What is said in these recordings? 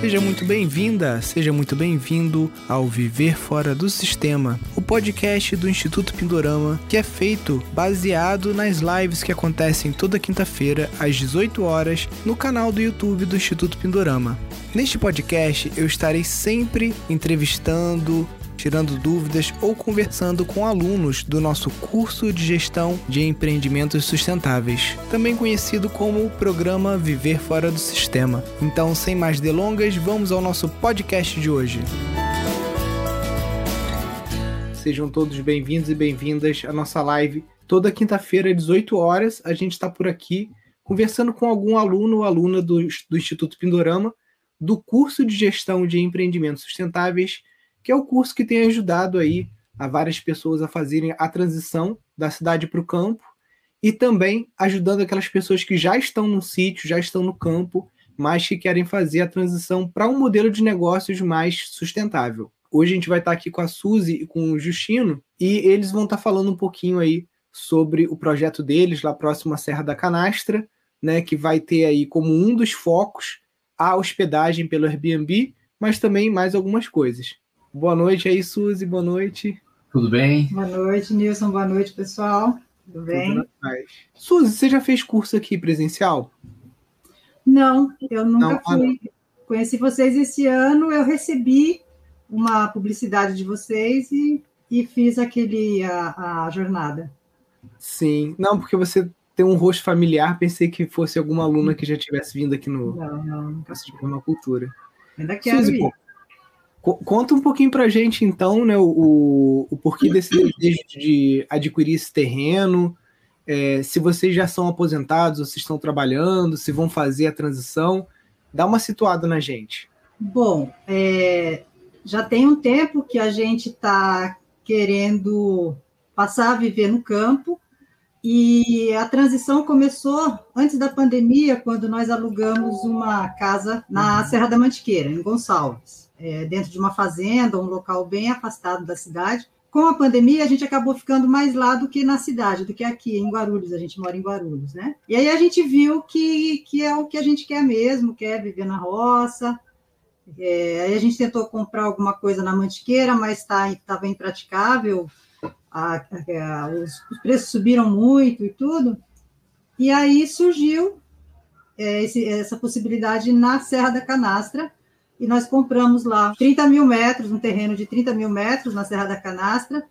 Seja muito bem-vinda, seja muito bem-vindo ao Viver Fora do Sistema, o podcast do Instituto Pindorama, que é feito baseado nas lives que acontecem toda quinta-feira às 18 horas no canal do YouTube do Instituto Pindorama. Neste podcast eu estarei sempre entrevistando, tirando dúvidas ou conversando com alunos do nosso curso de gestão de empreendimentos sustentáveis, também conhecido como o programa Viver Fora do Sistema. Então, sem mais delongas, vamos ao nosso podcast de hoje. Sejam todos bem-vindos e bem-vindas à nossa live. Toda quinta-feira, às 18 horas, a gente está por aqui conversando com algum aluno ou aluna do, do Instituto Pindorama do curso de gestão de empreendimentos sustentáveis que é o curso que tem ajudado aí a várias pessoas a fazerem a transição da cidade para o campo e também ajudando aquelas pessoas que já estão no sítio, já estão no campo, mas que querem fazer a transição para um modelo de negócios mais sustentável. Hoje a gente vai estar aqui com a Suzy e com o Justino e eles vão estar falando um pouquinho aí sobre o projeto deles lá próximo à Serra da Canastra, né, que vai ter aí como um dos focos a hospedagem pelo Airbnb, mas também mais algumas coisas. Boa noite aí, Suzy, boa noite. Tudo bem? Boa noite, Nilson, boa noite, pessoal. Tudo bem? Tudo Suzy, você já fez curso aqui presencial? Não, eu nunca Não, fui. Ah, Conheci vocês esse ano, eu recebi uma publicidade de vocês e, e fiz aquele a, a jornada. Sim, não, porque você tem um rosto familiar, pensei que fosse alguma aluna que já tivesse vindo aqui no não, não. uma cultura. Ainda quero Suzy, ir. Conta um pouquinho para a gente, então, né, o, o porquê desse desejo de adquirir esse terreno, é, se vocês já são aposentados, ou se estão trabalhando, se vão fazer a transição. Dá uma situada na gente. Bom, é, já tem um tempo que a gente está querendo passar a viver no campo, e a transição começou antes da pandemia, quando nós alugamos uma casa na Serra da Mantiqueira, em Gonçalves é, dentro de uma fazenda, um local bem afastado da cidade. Com a pandemia, a gente acabou ficando mais lá do que na cidade, do que aqui em Guarulhos, a gente mora em Guarulhos, né? E aí a gente viu que, que é o que a gente quer mesmo, quer viver na roça. É, aí a gente tentou comprar alguma coisa na Mantiqueira, mas estava tá, impraticável, a, a, os, os, preços subiram muito e tudo. E aí surgiu é, esse, essa possibilidade na Serra da Canastra, e nós compramos lá 30 mil metros, um terreno de 30 mil metros na Serra da Canastra,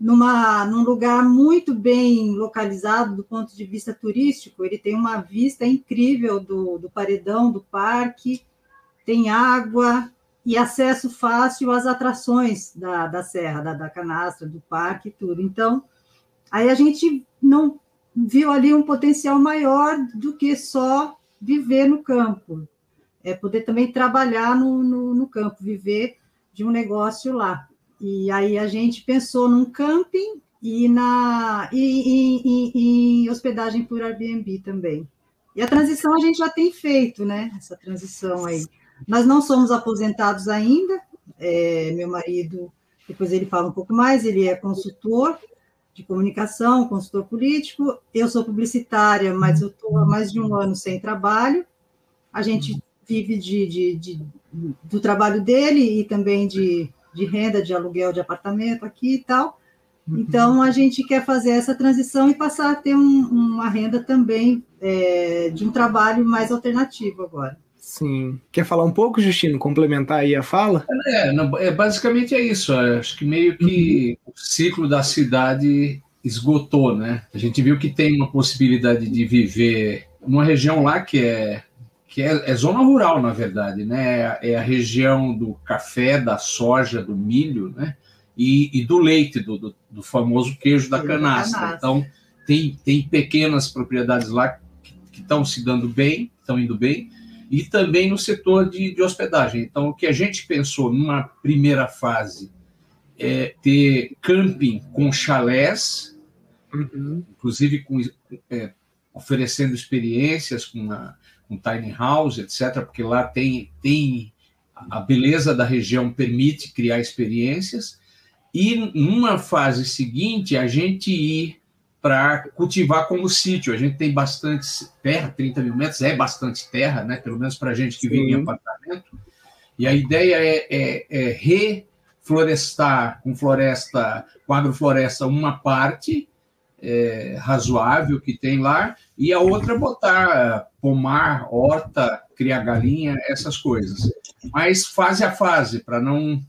numa, num lugar muito bem localizado do ponto de vista turístico. Ele tem uma vista incrível do, do paredão do parque, tem água e acesso fácil às atrações da, da Serra, da, da Canastra, do parque e tudo. Então, aí a gente não viu ali um potencial maior do que só viver no campo é poder também trabalhar no, no, no campo, viver de um negócio lá. E aí a gente pensou num camping e na e, hospedagem por Airbnb também. E a transição a gente já tem feito, né? Essa transição aí. Nós não somos aposentados ainda. É, meu marido, depois ele fala um pouco mais, ele é consultor de comunicação, consultor político. Eu sou publicitária, mas eu estou há mais de um ano sem trabalho. A gente vive de, de, de, do trabalho dele e também de, de renda de aluguel de apartamento aqui e tal. Uhum. Então, a gente quer fazer essa transição e passar a ter um, uma renda também é, de um trabalho mais alternativo agora. Sim. Quer falar um pouco, Justino? Complementar aí a fala? É, não, é basicamente é isso. Acho que meio que uhum. o ciclo da cidade esgotou, né? A gente viu que tem uma possibilidade de viver numa região lá que é que é, é, zona rural, na verdade, né? É a região do café, da soja, do milho, né? E, e do leite, do, do, do, famoso queijo da canastra. Então, tem, tem pequenas propriedades lá que estão se dando bem, estão indo bem, e também no setor de, de hospedagem. Então, o que a gente pensou numa primeira fase é ter camping com chalés, uhum. inclusive com, é, oferecendo experiências com a com tiny house, etc., porque lá tem, tem a beleza da região permite criar experiências, e numa fase seguinte a gente ir para cultivar como sítio. A gente tem bastante terra, 30 mil metros é bastante terra, né? pelo menos para a gente que Sim. vive em apartamento. E a ideia é, é, é reflorestar com floresta, com agrofloresta, uma parte é, razoável que tem lá, e a outra botar pomar, horta, criar galinha, essas coisas. Mas fase a fase, para não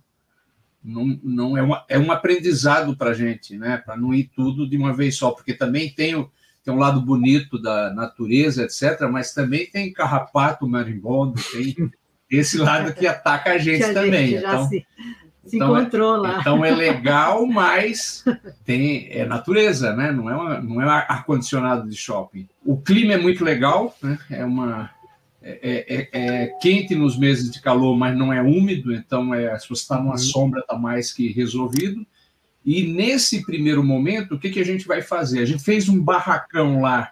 não, não é, uma, é um aprendizado para a gente, né? Para não ir tudo de uma vez só, porque também tem, o, tem um lado bonito da natureza, etc., mas também tem carrapato marimbondo, tem esse lado que ataca a gente que a também. Gente então, se, se então, é encontrou é, lá. Então é legal, mas tem, é natureza, né? Não é, uma, não é ar-condicionado de shopping. O clima é muito legal, né? É uma é, é, é, quente nos meses de calor, mas não é úmido, então é, se você está numa uhum. sombra, está mais que resolvido. E nesse primeiro momento, o que, que a gente vai fazer? A gente fez um barracão lá,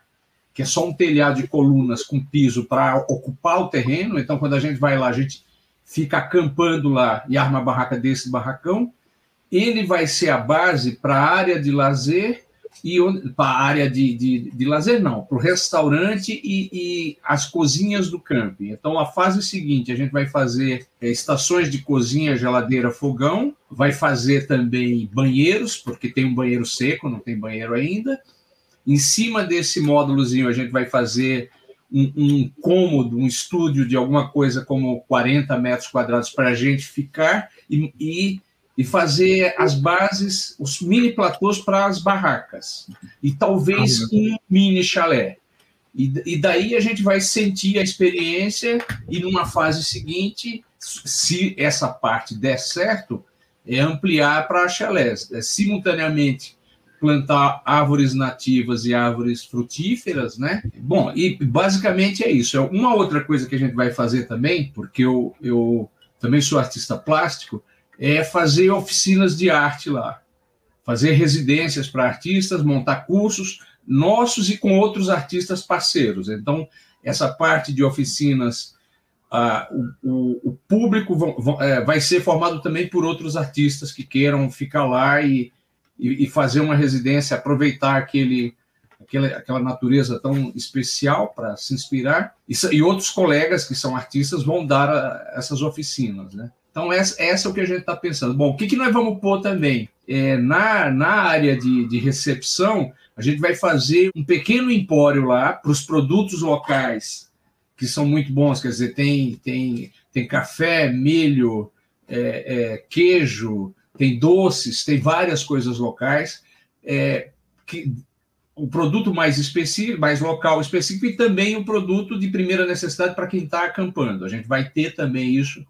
que é só um telhado de colunas com piso para ocupar o terreno. Então, quando a gente vai lá, a gente fica acampando lá e arma a barraca desse barracão. Ele vai ser a base para a área de lazer e para a área de, de, de, lazer, não, para o restaurante e, e, as cozinhas do camping. Então, a fase seguinte, a gente vai fazer é, estações de cozinha, geladeira, fogão, vai fazer também banheiros, porque tem um banheiro seco, não tem banheiro ainda. Em cima desse módulozinho, a gente vai fazer um, um cômodo, um estúdio de alguma coisa como 40 metros quadrados para a gente ficar e, e e fazer as bases, os mini platôs para as barracas. E talvez ah, um mini chalé. E, e, daí a gente vai sentir a experiência e numa fase seguinte, se essa parte der certo, é ampliar para chalés. É, simultaneamente plantar árvores nativas e árvores frutíferas, né? Bom, e basicamente é isso. É uma outra coisa que a gente vai fazer também, porque eu, eu também sou artista plástico, é fazer oficinas de arte lá, fazer residências para artistas, montar cursos nossos e com outros artistas parceiros. Então, essa parte de oficinas, o, o, o, público vão, vão, é, vai ser formado também por outros artistas que queiram ficar lá e, e, e fazer uma residência, aproveitar aquele, aquela, aquela natureza tão especial para se inspirar. E, e, outros colegas que são artistas vão dar a, essas oficinas, né? Então, essa, essa é o que a gente está pensando. Bom, o que, que nós vamos pôr também? É, na, na área de, de recepção, a gente vai fazer um pequeno empório lá para os produtos locais, que são muito bons. Quer dizer, tem, tem, tem café, milho, é, é, queijo, tem doces, tem várias coisas locais. É, que, o produto mais específico, mais local específico, e também o produto de primeira necessidade para quem está acampando. A gente vai ter também isso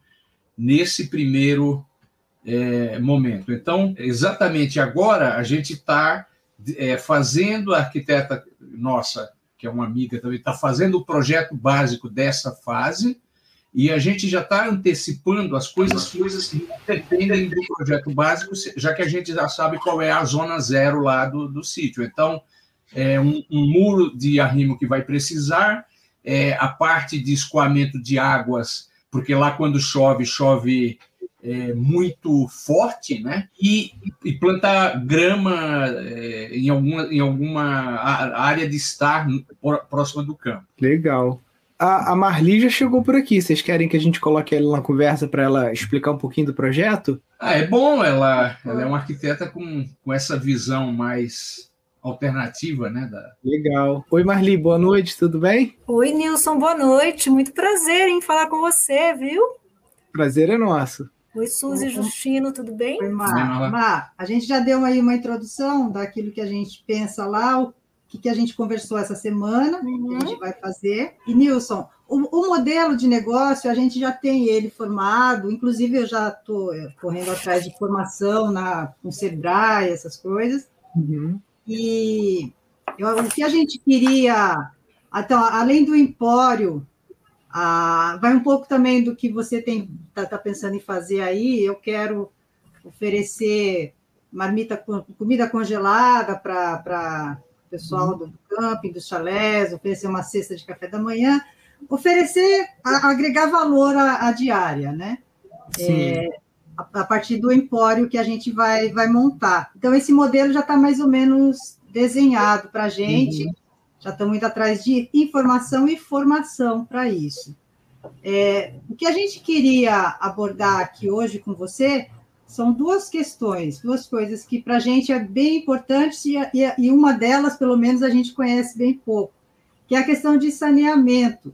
nesse primeiro é, momento. Então, exatamente agora, a gente está é, fazendo, a arquiteta nossa, que é uma amiga também, está fazendo o projeto básico dessa fase, e a gente já está antecipando as coisas, coisas que dependem do projeto básico, já que a gente já sabe qual é a zona zero lá do, do sítio. Então, é um, um muro de arrimo que vai precisar, é, a parte de escoamento de águas porque lá quando chove, chove é, muito forte, né? E, e plantar grama é, em, alguma, em alguma área de estar próxima do campo. Legal. A, a Marli já chegou por aqui. Vocês querem que a gente coloque ela na conversa para ela explicar um pouquinho do projeto? Ah, é bom. Ela, ela é uma arquiteta com, com essa visão mais alternativa, né? Da... Legal. Oi, Marli, boa noite, tudo bem? Oi, Nilson, boa noite. Muito prazer em falar com você, viu? Prazer é nosso. Oi, Suzy, Justino, tudo bem? Oi, Mar. Mar, a gente já deu aí uma introdução daquilo que a gente pensa lá, o que, que a gente conversou essa semana, uhum. que a gente vai fazer. E, Nilson, o, o, modelo de negócio, a gente já tem ele formado, inclusive eu já estou correndo atrás de formação na, com Sebrae, essas coisas. Uhum. E eu, o que a gente queria, então, além do empório, ah, vai um pouco também do que você tem está tá pensando em fazer aí. Eu quero oferecer marmita comida congelada para pessoal uhum. do camping, dos chalés, oferecer uma cesta de café da manhã, oferecer, agregar valor à, à diária, né? É, a, partir do empório que a gente vai, vai montar. Então, esse modelo já está mais ou menos desenhado para a gente, uhum. já estamos indo atrás de informação e formação para isso. É, o que a gente queria abordar aqui hoje com você são duas questões, duas coisas que para a gente é bem importante e, e, uma delas, pelo menos, a gente conhece bem pouco, que é a questão de saneamento.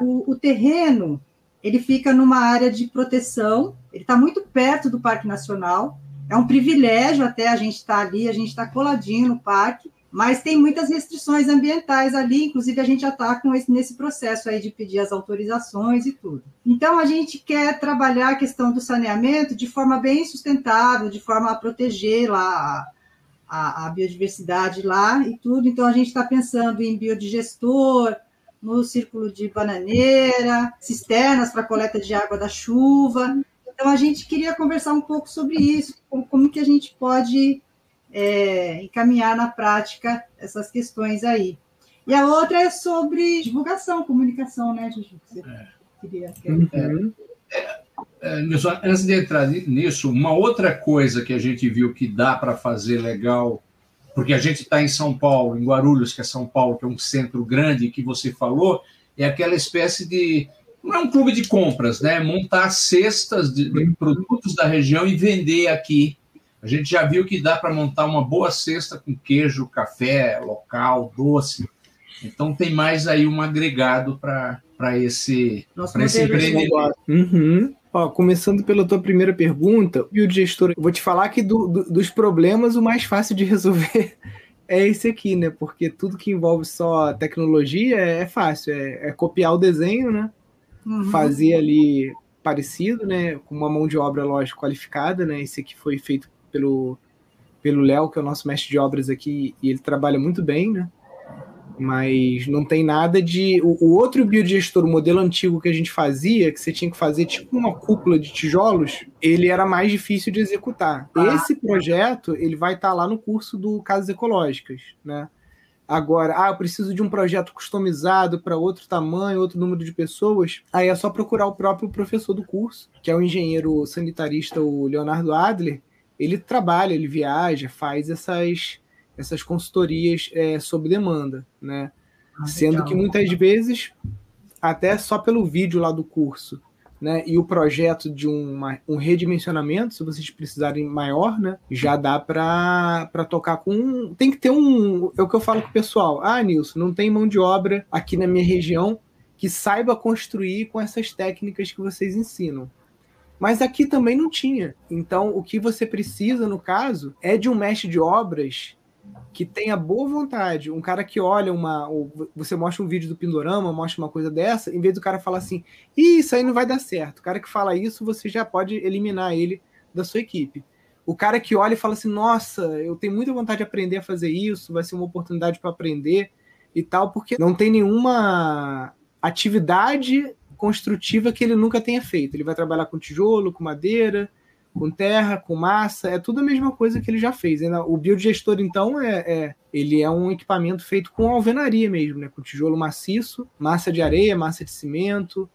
O, o terreno ele fica numa área de proteção, ele está muito perto do Parque Nacional, é um privilégio até a gente estar tá ali, a gente está coladinho no parque, mas tem muitas restrições ambientais ali, inclusive a gente já está nesse processo aí de pedir as autorizações e tudo. Então, a gente quer trabalhar a questão do saneamento de forma bem sustentável, de forma a proteger lá a, a biodiversidade lá e tudo. Então, a gente está pensando em biodigestor, no círculo de bananeira, cisternas para coleta de água da chuva. Então, a gente queria conversar um pouco sobre isso, como, como que a gente pode é, encaminhar na prática essas questões aí. E a outra é sobre divulgação, comunicação, né, Juju? Você é. queria. Uhum. É, é, antes de entrar nisso, uma outra coisa que a gente viu que dá para fazer legal, porque a gente está em São Paulo, em Guarulhos, que é São Paulo, que é um centro grande que você falou, é aquela espécie de não é um clube de compras, né? Montar cestas de, de produtos da região e vender aqui a gente já viu que dá para montar uma boa cesta com queijo, café local, doce. Então tem mais aí um agregado para esse, esse empreendimento. Uhum. Ó, começando pela tua primeira pergunta, e o gestor, eu vou te falar que do, do, dos problemas o mais fácil de resolver é esse aqui, né? Porque tudo que envolve só tecnologia é fácil, é, é copiar o desenho, né? Uhum. Fazer ali parecido, né? Com uma mão de obra, lógico, qualificada, né? Esse aqui foi feito pelo pelo Léo, que é o nosso mestre de obras aqui, e ele trabalha muito bem, né? Mas não tem nada de. O, o outro biodigestor, o modelo antigo que a gente fazia, que você tinha que fazer tipo uma cúpula de tijolos, ele era mais difícil de executar. Ah. Esse projeto, ele vai estar tá lá no curso do Casas Ecológicas, né? Agora, ah, eu preciso de um projeto customizado para outro tamanho, outro número de pessoas. Aí é só procurar o próprio professor do curso, que é o engenheiro sanitarista, o Leonardo Adler, ele trabalha, ele viaja, faz essas, essas consultorias é, sob demanda, né? Ah, Sendo que muitas vezes, até só pelo vídeo lá do curso, né? E o projeto de uma, um redimensionamento, se vocês precisarem maior, né? Já dá para tocar com. Tem que ter um. É o que eu falo com o pessoal. Ah, Nilson, não tem mão de obra aqui na minha região que saiba construir com essas técnicas que vocês ensinam. Mas aqui também não tinha. Então, o que você precisa, no caso, é de um mestre de obras que tenha boa vontade. Um cara que olha uma. Você mostra um vídeo do Pindorama, mostra uma coisa dessa, em vez do cara falar assim, isso aí não vai dar certo. O cara que fala isso, você já pode eliminar ele da sua equipe. O cara que olha e fala assim, nossa, eu tenho muita vontade de aprender a fazer isso, vai ser uma oportunidade para aprender e tal, porque não tem nenhuma atividade construtiva que ele nunca tenha feito. Ele vai trabalhar com tijolo, com madeira, com terra, com massa, é tudo a mesma coisa que ele já fez. O biodigestor, então, é, é, ele é um equipamento feito com alvenaria mesmo, né? com tijolo maciço, massa de areia, massa de cimento,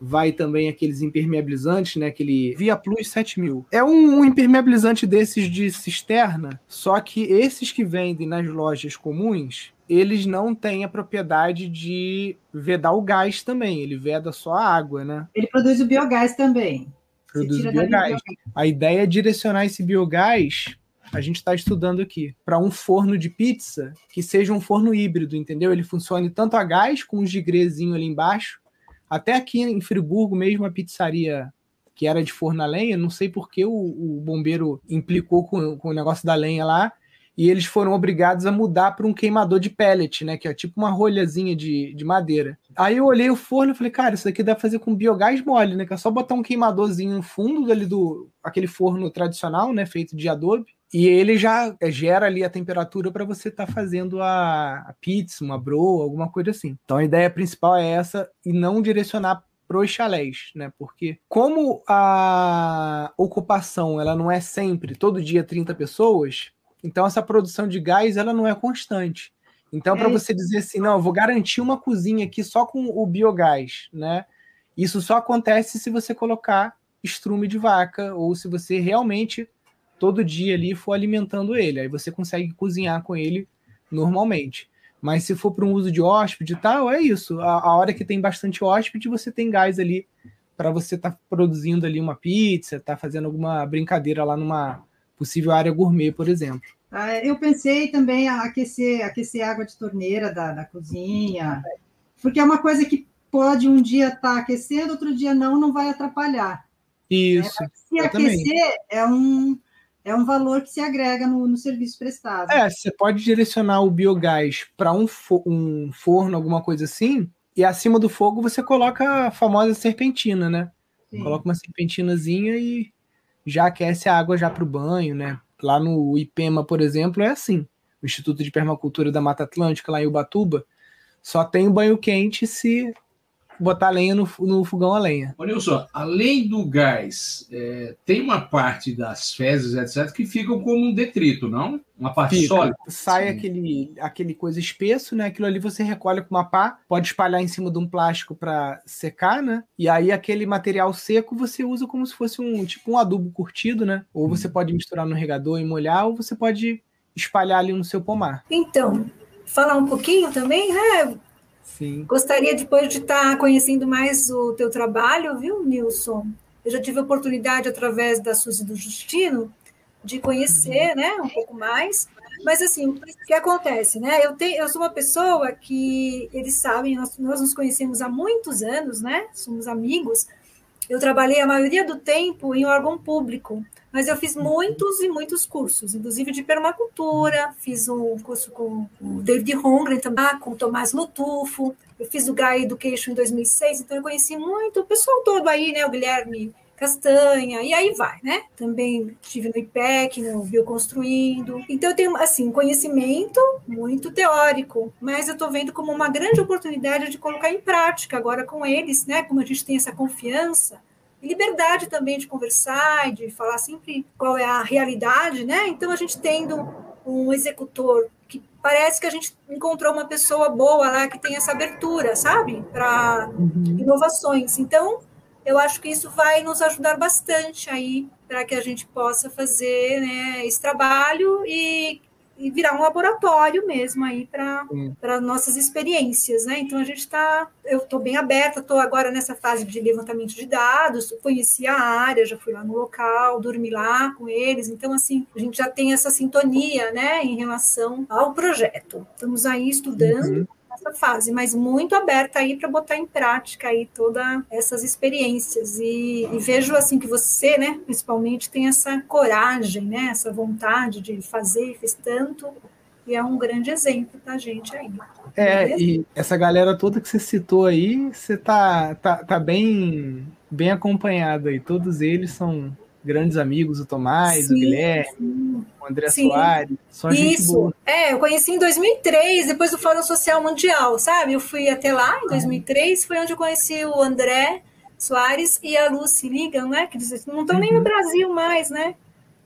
vai também aqueles impermeabilizantes, né? Aquele Via Plus 7000. É um, um, impermeabilizante desses de cisterna, só que esses que vendem nas lojas comuns, eles não têm a propriedade de vedar o gás também, ele veda só a água, né? Ele produz o biogás também. Produz o biogás. A ideia é direcionar esse biogás, a gente está estudando aqui, para um forno de pizza que seja um forno híbrido, entendeu? Ele funcione tanto a gás, com um gigrezinho ali embaixo, até aqui em Friburgo mesmo, a pizzaria que era de forno a lenha, não sei por que o, o bombeiro implicou com, com o negócio da lenha lá, e eles foram obrigados a mudar para um queimador de pellet, né? Que é tipo uma rolhazinha de, de madeira. Aí eu olhei o forno e falei, cara, isso daqui dá pra fazer com biogás mole, né? Que é só botar um queimadorzinho no fundo ali do aquele forno tradicional, né? Feito de adobe. E ele já é, gera ali a temperatura para você estar tá fazendo a, a, pizza, uma bro, alguma coisa assim. Então a ideia principal é essa e não direcionar para os chalés, né? Porque como a ocupação ela não é sempre todo dia 30 pessoas, então essa produção de gás ela não é constante. Então para é você dizer assim, não, eu vou garantir uma cozinha aqui só com o biogás, né? Isso só acontece se você colocar estrume de vaca ou se você realmente todo dia ali for alimentando ele. Aí você consegue cozinhar com ele normalmente. Mas se for para um uso de hóspede e tal, é isso. A, a, hora que tem bastante hóspede, você tem gás ali para você estar tá produzindo ali uma pizza, tá fazendo alguma brincadeira lá numa possível área gourmet, por exemplo. Ah, eu pensei também aquecer, aquecer água de torneira da, da cozinha, porque é uma coisa que pode um dia estar tá aquecendo, outro dia não, não vai atrapalhar. Isso. É, se aquecer é um, é um valor que se agrega no, no serviço prestado. É, você pode direcionar o biogás para um, fo um forno, alguma coisa assim, e acima do fogo você coloca a famosa serpentina, né? Sim. Coloca uma serpentinazinha e já aquece a água já para o banho, né? Lá no IPEMA, por exemplo, é assim. O Instituto de Permacultura da Mata Atlântica, lá em Ubatuba, só tem banho quente se botar lenha no, no fogão a lenha. Olha Nilson, além do gás, é, tem uma parte das fezes, etc., que ficam como um detrito, não? Uma parte Fica. sólida. Sai aquele, aquele coisa espesso, né? Aquilo ali você recolhe com uma pá, pode espalhar em cima de um plástico para secar, né? E aí aquele material seco você usa como se fosse um tipo um adubo curtido, né? Ou hum. você pode misturar no regador e molhar, ou você pode espalhar ali no seu pomar. Então, falar um pouquinho também, né? Sim. Gostaria depois de estar conhecendo mais o teu trabalho, viu, Nilson? Eu já tive a oportunidade, através da Suzy do Justino, de conhecer, né, um pouco mais. Mas, assim, o que acontece, né? Eu, tenho, eu sou uma pessoa que, eles sabem, nós, nós nos conhecemos há muitos anos, né? Somos amigos. Eu trabalhei a maioria do tempo em órgão público. Mas eu fiz muitos e muitos cursos, inclusive de permacultura, fiz um curso com o David Holmgren também, com o Tomás Lutufo, eu fiz o Gaia Education em 2006, então eu conheci muito o pessoal todo aí, né, o Guilherme Castanha, e aí vai, né? Também estive no IPEC, no Bioconstruindo. Então eu tenho, assim, conhecimento muito teórico, mas eu estou vendo como uma grande oportunidade de colocar em prática agora com eles, né? Como a gente tem essa confiança, liberdade também de conversar e de falar sempre qual é a realidade, né? Então, a gente tendo um executor que parece que a gente encontrou uma pessoa boa lá que tem essa abertura, sabe? Para uhum. inovações. Então, eu acho que isso vai nos ajudar bastante aí para que a gente possa fazer né, esse trabalho e e virar um laboratório mesmo aí para nossas experiências, né? Então a gente está, eu estou bem aberta, estou agora nessa fase de levantamento de dados, conheci a área, já fui lá no local, dormi lá com eles, então assim a gente já tem essa sintonia, né, em relação ao projeto. Estamos aí estudando. Uhum nessa fase, mas muito aberta aí para botar em prática aí todas essas experiências e, e, vejo assim que você, né, principalmente tem essa coragem, né, essa vontade de fazer, fez tanto e é um grande exemplo para a gente aí. É, Beleza? e essa galera toda que você citou aí, você tá, tá, tá bem, bem acompanhado aí. Todos eles são grandes amigos, o Tomás, sim, o Guilherme, sim. o André sim. Soares. Só Isso, é, eu conheci em 2003, depois do Fórum Social Mundial, sabe? Eu fui até lá em 2003, foi onde eu conheci o André Soares e a Lucy Ligan, né? Que eles não estão uhum. nem no uhum. Brasil mais, né?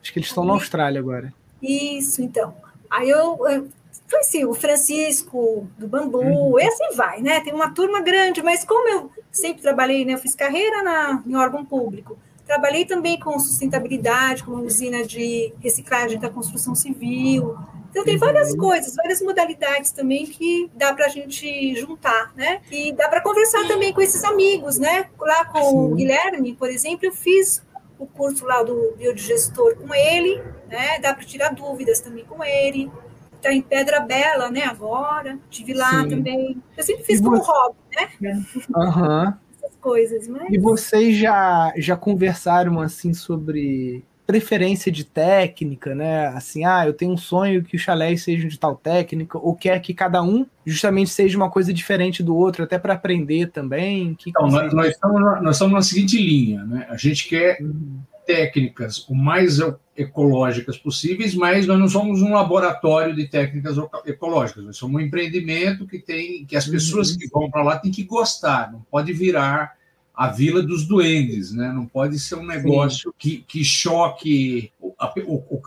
Acho que eles estão na Austrália agora. Isso, então. Aí eu, eu conheci o Francisco do Bambu, uhum. e assim vai, né? Tem uma turma grande, mas como eu sempre trabalhei, né? Eu fiz carreira na, em órgão público. Trabalhei também com sustentabilidade, com uma usina de reciclagem da construção civil. Então, tem várias uhum. coisas, várias modalidades também que dá para a gente juntar, né? E dá para conversar também com esses amigos, né? Lá com Sim. o Guilherme, por exemplo, eu fiz o curso lá do biodigestor com ele, né? Dá para tirar dúvidas também com ele. Está em Pedra Bela, né? Agora. Tive lá Sim. também. Eu sempre fiz como hobby, né? Aham. Uhum coisas. Mas... E vocês já, já conversaram assim sobre preferência de técnica, né? Assim, ah, eu tenho um sonho que os chalés sejam de tal técnica, ou quer que cada um justamente seja uma coisa diferente do outro, até para aprender também? Que então, nós, nós, estamos na, nós estamos na seguinte linha, né? A gente quer uhum. Técnicas o mais ecológicas possíveis, mas nós não somos um laboratório de técnicas ecológicas, nós somos um empreendimento que tem que as pessoas uhum. que vão para lá têm que gostar, não pode virar a vila dos duendes, né? Não pode ser um negócio que, que choque a,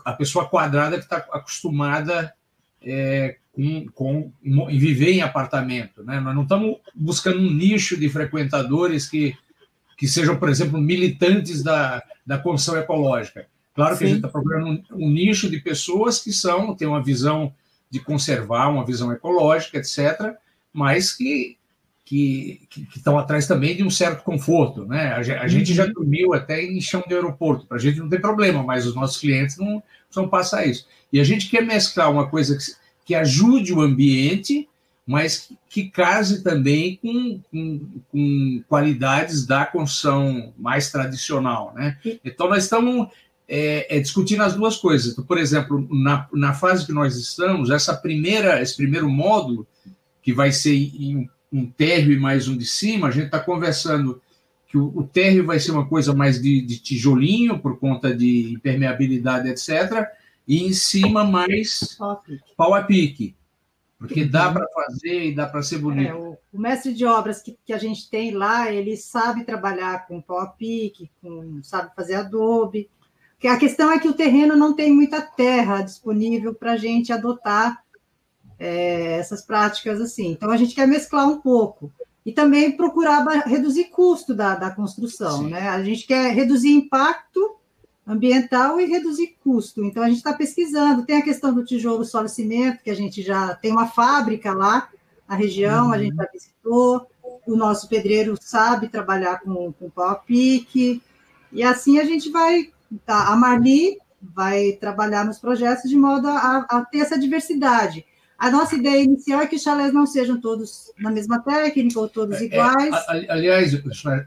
a pessoa quadrada que está acostumada é, com, com, em viver em apartamento, né? Nós não estamos buscando um nicho de frequentadores que, que sejam, por exemplo, militantes da, da construção ecológica Claro Sim. que a gente está procurando um, um, nicho de pessoas que são têm uma visão de conservar uma visão ecológica, etc., mas que que, estão atrás também de um certo conforto. Né? A, a gente já uhum. dormiu até em chão de aeroporto, para a gente não tem problema, mas os nossos clientes não precisam passar isso. E a gente quer mesclar uma coisa que, que ajude o ambiente, mas que case também com, com, com, qualidades da construção mais tradicional. Né? Então, nós estamos é, é, discutindo as duas coisas. Então, por exemplo, na, na fase que nós estamos, essa primeira, esse primeiro módulo, que vai ser em um térreo e mais um de cima, a gente está conversando que o, o, térreo vai ser uma coisa mais de, de, tijolinho, por conta de impermeabilidade, etc., e em cima mais pau a pique. Porque dá para fazer e dá para ser bonito. É, o, o, mestre de obras que, que a gente tem lá, ele sabe trabalhar com pau a pique, com, sabe fazer adobe. A questão é que o terreno não tem muita terra disponível para a gente adotar é, essas práticas assim. Então, a gente quer mesclar um pouco. E também procurar reduzir custo da, da construção. Né? A gente quer reduzir impacto ambiental e reduzir custo. Então, a gente está pesquisando. Tem a questão do tijolo, solo cimento, que a gente já tem uma fábrica lá na região, uhum. a gente já visitou. O nosso pedreiro sabe trabalhar com, com pau a pique. E assim a gente vai. Tá, a Marli vai trabalhar nos projetos de modo a, a ter essa diversidade. A nossa ideia inicial é que os chalés não sejam todos na mesma técnica ou todos é, é, iguais. É, aliás,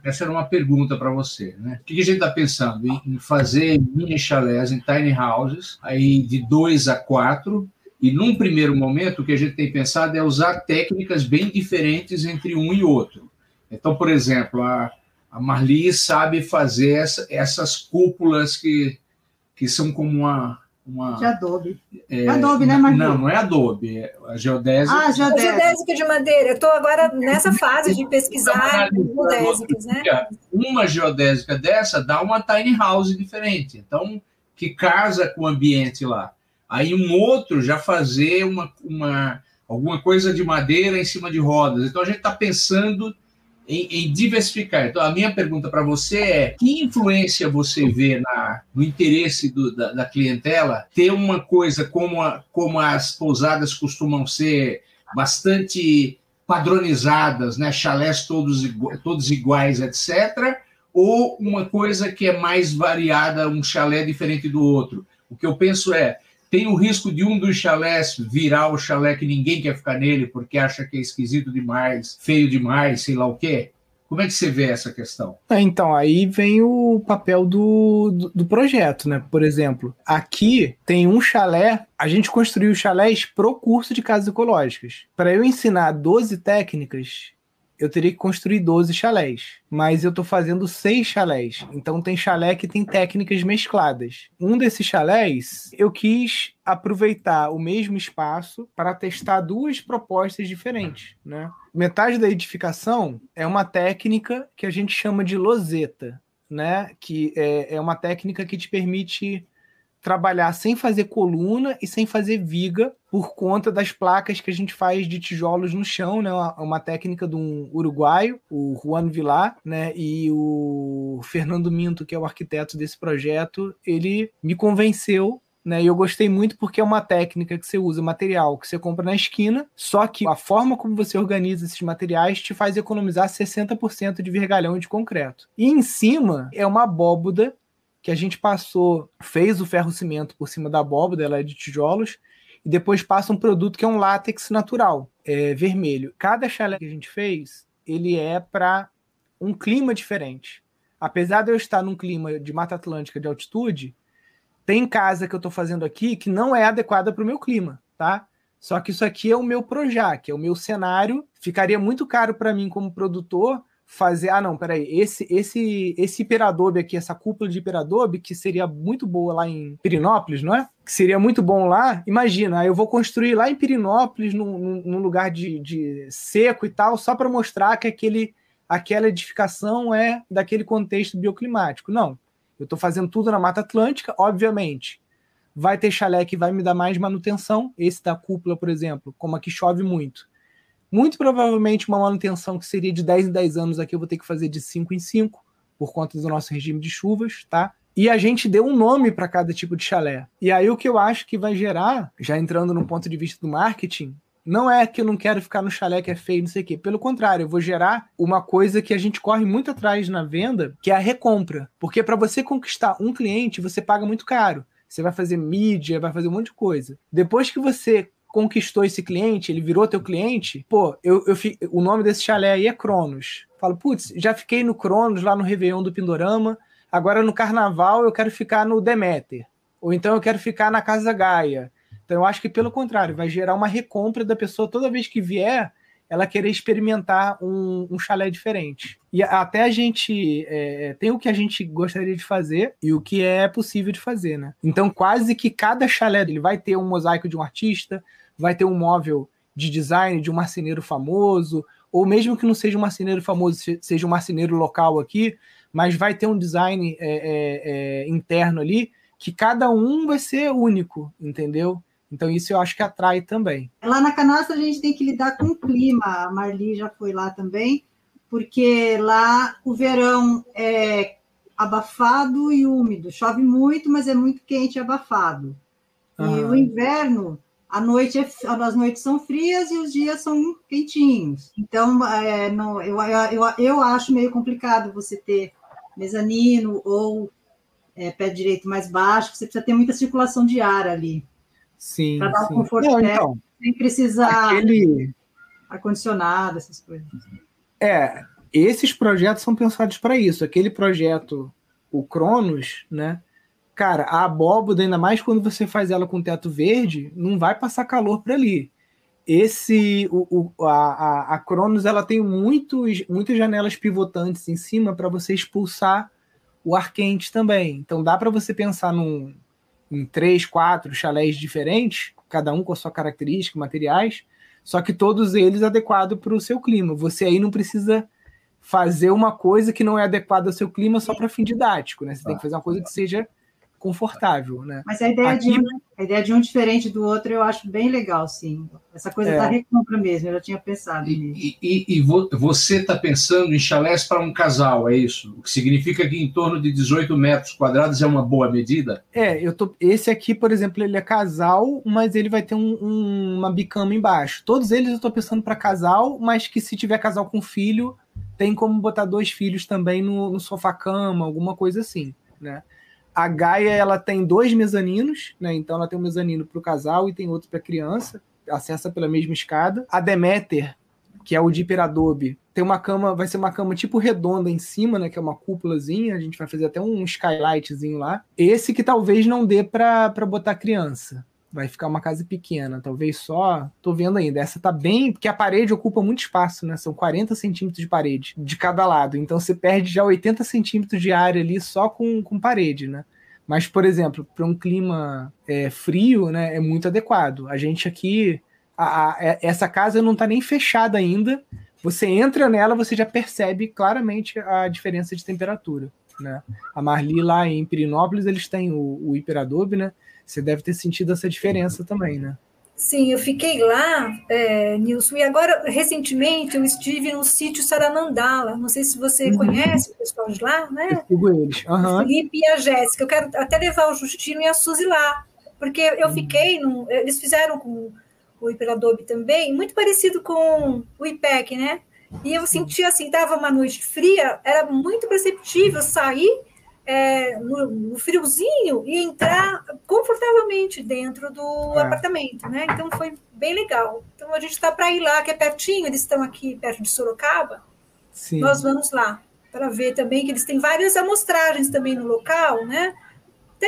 essa era uma pergunta para você. Né? O que a gente está pensando? Em fazer mini chalés, em tiny houses, aí de dois a quatro, e num primeiro momento, o que a gente tem pensado é usar técnicas bem diferentes entre um e outro. Então, por exemplo, a, a Marli sabe fazer essa, essas cúpulas que, que são como uma, uma. De Adobe. É, Adobe, né, Marcos? Não, não é Adobe, é a geodésica. Ah, geodésica. geodésica de madeira. Eu estou agora nessa fase de pesquisar geodésicas, né? Uma geodésica dessa dá uma tiny house diferente, então, que casa com o ambiente lá. Aí um outro já fazer uma, uma alguma coisa de madeira em cima de rodas. Então a gente está pensando em, em, diversificar. Então, a minha pergunta para você é: que influência você vê na, no interesse do, da, da, clientela ter uma coisa como, a, como as pousadas costumam ser bastante padronizadas, né? chalés todos, todos iguais, etc., ou uma coisa que é mais variada, um chalé diferente do outro? O que eu penso é tem o risco de um dos chalés virar o chalé que ninguém quer ficar nele porque acha que é esquisito demais, feio demais, sei lá o quê. Como é que você vê essa questão? É, então, aí vem o papel do, do, do, projeto, né? Por exemplo, aqui tem um chalé, a gente construiu chalés pro curso de casas ecológicas. Para eu ensinar 12 técnicas, eu teria que construir 12 chalés. Mas eu estou fazendo seis chalés. Então tem chalé que tem técnicas mescladas. Um desses chalés, eu quis aproveitar o mesmo espaço para testar duas propostas diferentes. Né? Metade da edificação é uma técnica que a gente chama de loseta. Né? Que é, é uma técnica que te permite trabalhar sem fazer coluna e sem fazer viga por conta das placas que a gente faz de tijolos no chão, né? Uma, uma técnica de um uruguaio, o Juan Vilar, né? E o Fernando Minto, que é o arquiteto desse projeto, ele me convenceu né, e eu gostei muito porque é uma técnica que você usa material que você compra na esquina, só que a forma como você organiza esses materiais te faz economizar 60% de vergalhão de concreto. E em cima é uma abóboda que a gente passou, fez o ferro cimento por cima da abóbora, ela é de tijolos, e depois passa um produto que é um látex natural, é, vermelho. Cada chalé que a gente fez, ele é para um clima diferente. Apesar de eu estar num clima de Mata Atlântica de altitude, tem casa que eu estou fazendo aqui que não é adequada para o meu clima, tá? Só que isso aqui é o meu Projac, é o meu cenário. Ficaria muito caro para mim como produtor fazer. Ah, não, peraí. Esse, esse, esse hiperadobe aqui, essa cúpula de hiperadobe, que seria muito boa lá em Pirinópolis, não é? Que seria muito bom lá. Imagina, eu vou construir lá em Pirinópolis, num, num lugar de, de seco e tal, só para mostrar que aquele, aquela edificação é daquele contexto bioclimático. Não. Eu estou fazendo tudo na Mata Atlântica, obviamente. Vai ter chalé que vai me dar mais manutenção. Esse da cúpula, por exemplo, como aqui chove muito muito provavelmente uma manutenção que seria de 10 em 10 anos aqui eu vou ter que fazer de 5 em 5 por conta do nosso regime de chuvas, tá? e a gente deu um nome para cada tipo de chalé. E aí o que eu acho que vai gerar, já entrando no ponto de vista do marketing, não é que eu não quero ficar no chalé que é feio, não sei o quê. Pelo contrário, eu vou gerar uma coisa que a gente corre muito atrás na venda, que é a recompra. Porque para você conquistar um cliente, você paga muito caro. Você vai fazer mídia, vai fazer um monte de coisa. Depois que você conquistou esse cliente, ele virou teu cliente, pô, eu, eu o nome desse chalé aí é Cronos. Falo, putz, já fiquei no Cronos, lá no Réveillon do Pindorama, agora no Carnaval eu quero ficar no Demeter. Ou então eu quero ficar na Casa Gaia. Então eu acho que pelo contrário, vai gerar uma recompra da pessoa toda vez que vier, ela querer experimentar um, um chalé diferente. E até a gente é, tem o que a gente gostaria de fazer e o que é possível de fazer, né? Então quase que cada chalé ele vai ter um mosaico de um artista, vai ter um móvel de design de um marceneiro famoso, ou mesmo que não seja um marceneiro famoso, seja um marceneiro local aqui, mas vai ter um design é, é, é, interno ali que cada um vai ser único, entendeu? Então isso eu acho que atrai também. Lá na Canastra a gente tem que lidar com o clima. A Marli já foi lá também, porque lá o verão é abafado e úmido. Chove muito, mas é muito quente e abafado. E o inverno a noite é, as noites são frias e os dias são quentinhos. Então, é, não, eu, eu, eu acho meio complicado você ter mezanino ou é, pé direito mais baixo, você precisa ter muita circulação de ar ali. Sim. Para dar um conforto não, então, sem precisar aquele... ar-condicionado, essas coisas. É, esses projetos são pensados para isso. Aquele projeto, o Cronos, né? Cara, a abóboda, ainda mais quando você faz ela com teto verde, não vai passar calor para ali. Esse, o, o, a, a, Cronos, ela tem muitos, muitas janelas pivotantes em cima para você expulsar o ar quente também. Então dá para você pensar num, em três, quatro chalés diferentes, cada um com a sua característica, materiais, só que todos eles adequados para o seu clima. Você aí não precisa fazer uma coisa que não é adequada ao seu clima só para fim didático, né? Você tem que fazer uma coisa que seja confortável, né? Mas a ideia, Aqui... de um, a ideia de um diferente do outro eu acho bem legal, sim. Essa coisa é. da recompra mesmo, eu já tinha pensado nisso. E, e, e você está pensando em chalés para um casal, é isso? O que significa que em torno de 18 metros quadrados é uma boa medida? É, eu tô. Esse aqui, por exemplo, ele é casal, mas ele vai ter um, um, uma bicama embaixo. Todos eles eu estou pensando para casal, mas que se tiver casal com filho, tem como botar dois filhos também no, no sofá-cama, alguma coisa assim, né? A Gaia ela tem dois mezaninos, né? Então ela tem um mezanino para o casal e tem outro para criança, acessa pela mesma escada. A Demeter, que é o de Hiperadobe, tem uma cama, vai ser uma cama tipo redonda em cima, né? Que é uma cúpulazinha. A gente vai fazer até um skylightzinho lá. Esse que talvez não dê para botar criança vai ficar uma casa pequena, talvez só. Tô vendo ainda. Essa tá bem. Porque a parede ocupa muito espaço, né? São 40 centímetros de parede de cada lado. Então você perde já 80 centímetros de área ali só com, com parede, né? Mas, por exemplo, para um clima é, frio, né, é muito adequado. A gente aqui. A, a, é, essa casa não está nem fechada ainda. Você entra nela, você já percebe claramente a diferença de temperatura. Né? A Marli lá em Pirinópolis, eles têm o, o hiperadobe, né? Você deve ter sentido essa diferença também, né? Sim, eu fiquei lá, é, Nilson, e agora, recentemente, eu estive no sítio Saranandala. Não sei se você uhum. conhece o pessoal de lá, né? Eu eles. Uhum. O Felipe e a Jéssica. Eu quero até levar o Justino e a Suzy lá, porque eu uhum. fiquei. Num, eles fizeram com o Hiperadobe também, muito parecido com o IPEC, né? E eu senti assim, estava uma noite fria, era muito perceptível sair é, no, no, friozinho e entrar confortavelmente dentro do é. apartamento, né? Então foi bem legal. Então a gente está para ir lá, que é pertinho, eles estão aqui perto de Sorocaba. Sim. Nós vamos lá para ver também que eles têm várias amostragens também no local, né?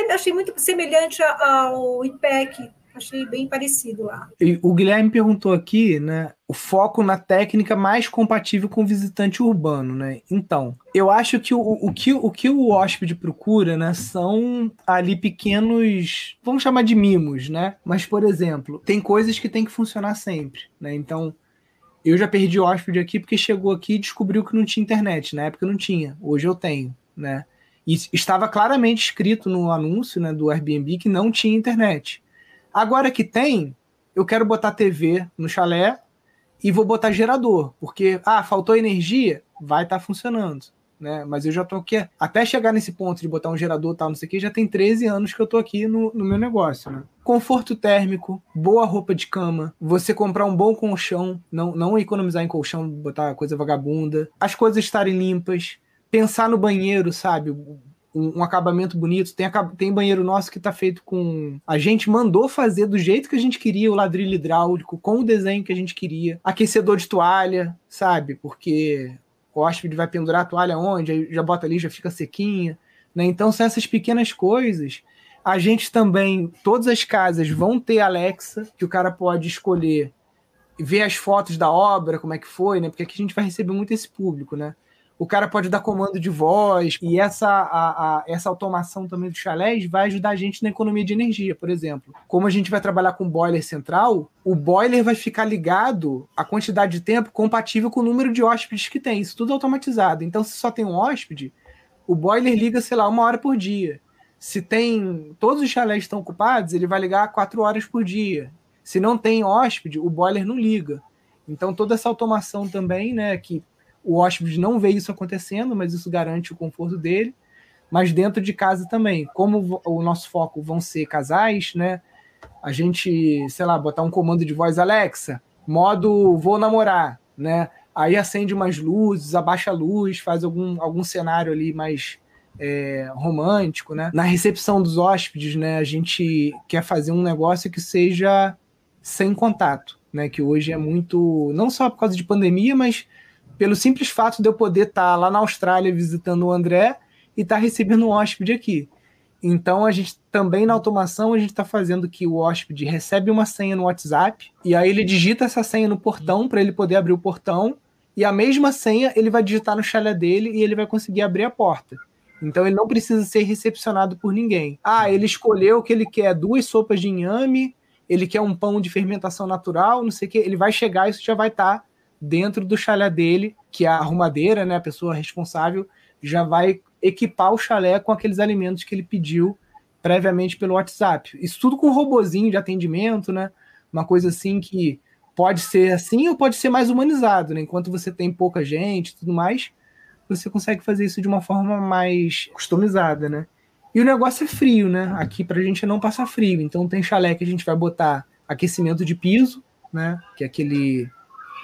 Achei muito semelhante ao IPEC Achei bem parecido lá. E o Guilherme perguntou aqui, né, o foco na técnica mais compatível com o visitante urbano, né? Então, eu acho que o, o, que, o que o hóspede procura, né, são ali pequenos, vamos chamar de mimos, né? Mas, por exemplo, tem coisas que tem que funcionar sempre, né? Então, eu já perdi hóspede aqui porque chegou aqui e descobriu que não tinha internet. Na época não tinha, hoje eu tenho, né? E estava claramente escrito no anúncio né, do Airbnb que não tinha internet. Agora que tem, eu quero botar TV no chalé e vou botar gerador, porque ah, faltou energia, vai estar tá funcionando, né? Mas eu já tô aqui, até chegar nesse ponto de botar um gerador tal, não sei o que, já tem 13 anos que eu tô aqui no, no meu negócio, né? Conforto térmico, boa roupa de cama, você comprar um bom colchão, não, não economizar em colchão, botar coisa vagabunda, as coisas estarem limpas, pensar no banheiro, sabe? Um, um, acabamento bonito. Tem, tem banheiro nosso que tá feito com. A gente mandou fazer do jeito que a gente queria, o ladrilho hidráulico, com o desenho que a gente queria. Aquecedor de toalha, sabe? Porque o hóspede vai pendurar a toalha onde, já bota ali, já fica sequinha. Né? Então, são essas pequenas coisas. A gente também, todas as casas vão ter Alexa, que o cara pode escolher ver as fotos da obra, como é que foi, né? Porque aqui a gente vai receber muito esse público, né? O cara pode dar comando de voz, e essa, a, a, essa automação também do chalés vai ajudar a gente na economia de energia, por exemplo. Como a gente vai trabalhar com boiler central, o boiler vai ficar ligado a quantidade de tempo compatível com o número de hóspedes que tem. Isso tudo automatizado. Então, se só tem um hóspede, o boiler liga, sei lá, uma hora por dia. Se tem. Todos os chalés estão ocupados, ele vai ligar quatro horas por dia. Se não tem hóspede, o boiler não liga. Então, toda essa automação também, né, que o hóspede não vê isso acontecendo, mas isso garante o conforto dele. Mas dentro de casa também, como o nosso foco vão ser casais, né? A gente, sei lá, botar um comando de voz Alexa, modo vou namorar, né? Aí acende umas luzes, abaixa a luz, faz algum, algum cenário ali mais é, romântico, né? Na recepção dos hóspedes, né? A gente quer fazer um negócio que seja sem contato, né? Que hoje é muito, não só por causa de pandemia, mas pelo simples fato de eu poder estar tá lá na Austrália visitando o André e estar tá recebendo um hóspede aqui. Então a gente também na automação a gente está fazendo que o hóspede recebe uma senha no WhatsApp e aí ele digita essa senha no portão para ele poder abrir o portão e a mesma senha ele vai digitar no chalé dele e ele vai conseguir abrir a porta. Então ele não precisa ser recepcionado por ninguém. Ah, ele escolheu que ele quer duas sopas de inhame, ele quer um pão de fermentação natural, não sei o que. Ele vai chegar e isso já vai estar tá dentro do chalé dele, que a arrumadeira, né, a pessoa responsável, já vai equipar o chalé com aqueles alimentos que ele pediu previamente pelo WhatsApp. Isso tudo com um robozinho de atendimento, né? Uma coisa assim que pode ser assim ou pode ser mais humanizado, né? Enquanto você tem pouca gente e tudo mais, você consegue fazer isso de uma forma mais customizada, né? E o negócio é frio, né? Aqui pra gente não passar frio. Então tem chalé que a gente vai botar aquecimento de piso, né? Que é aquele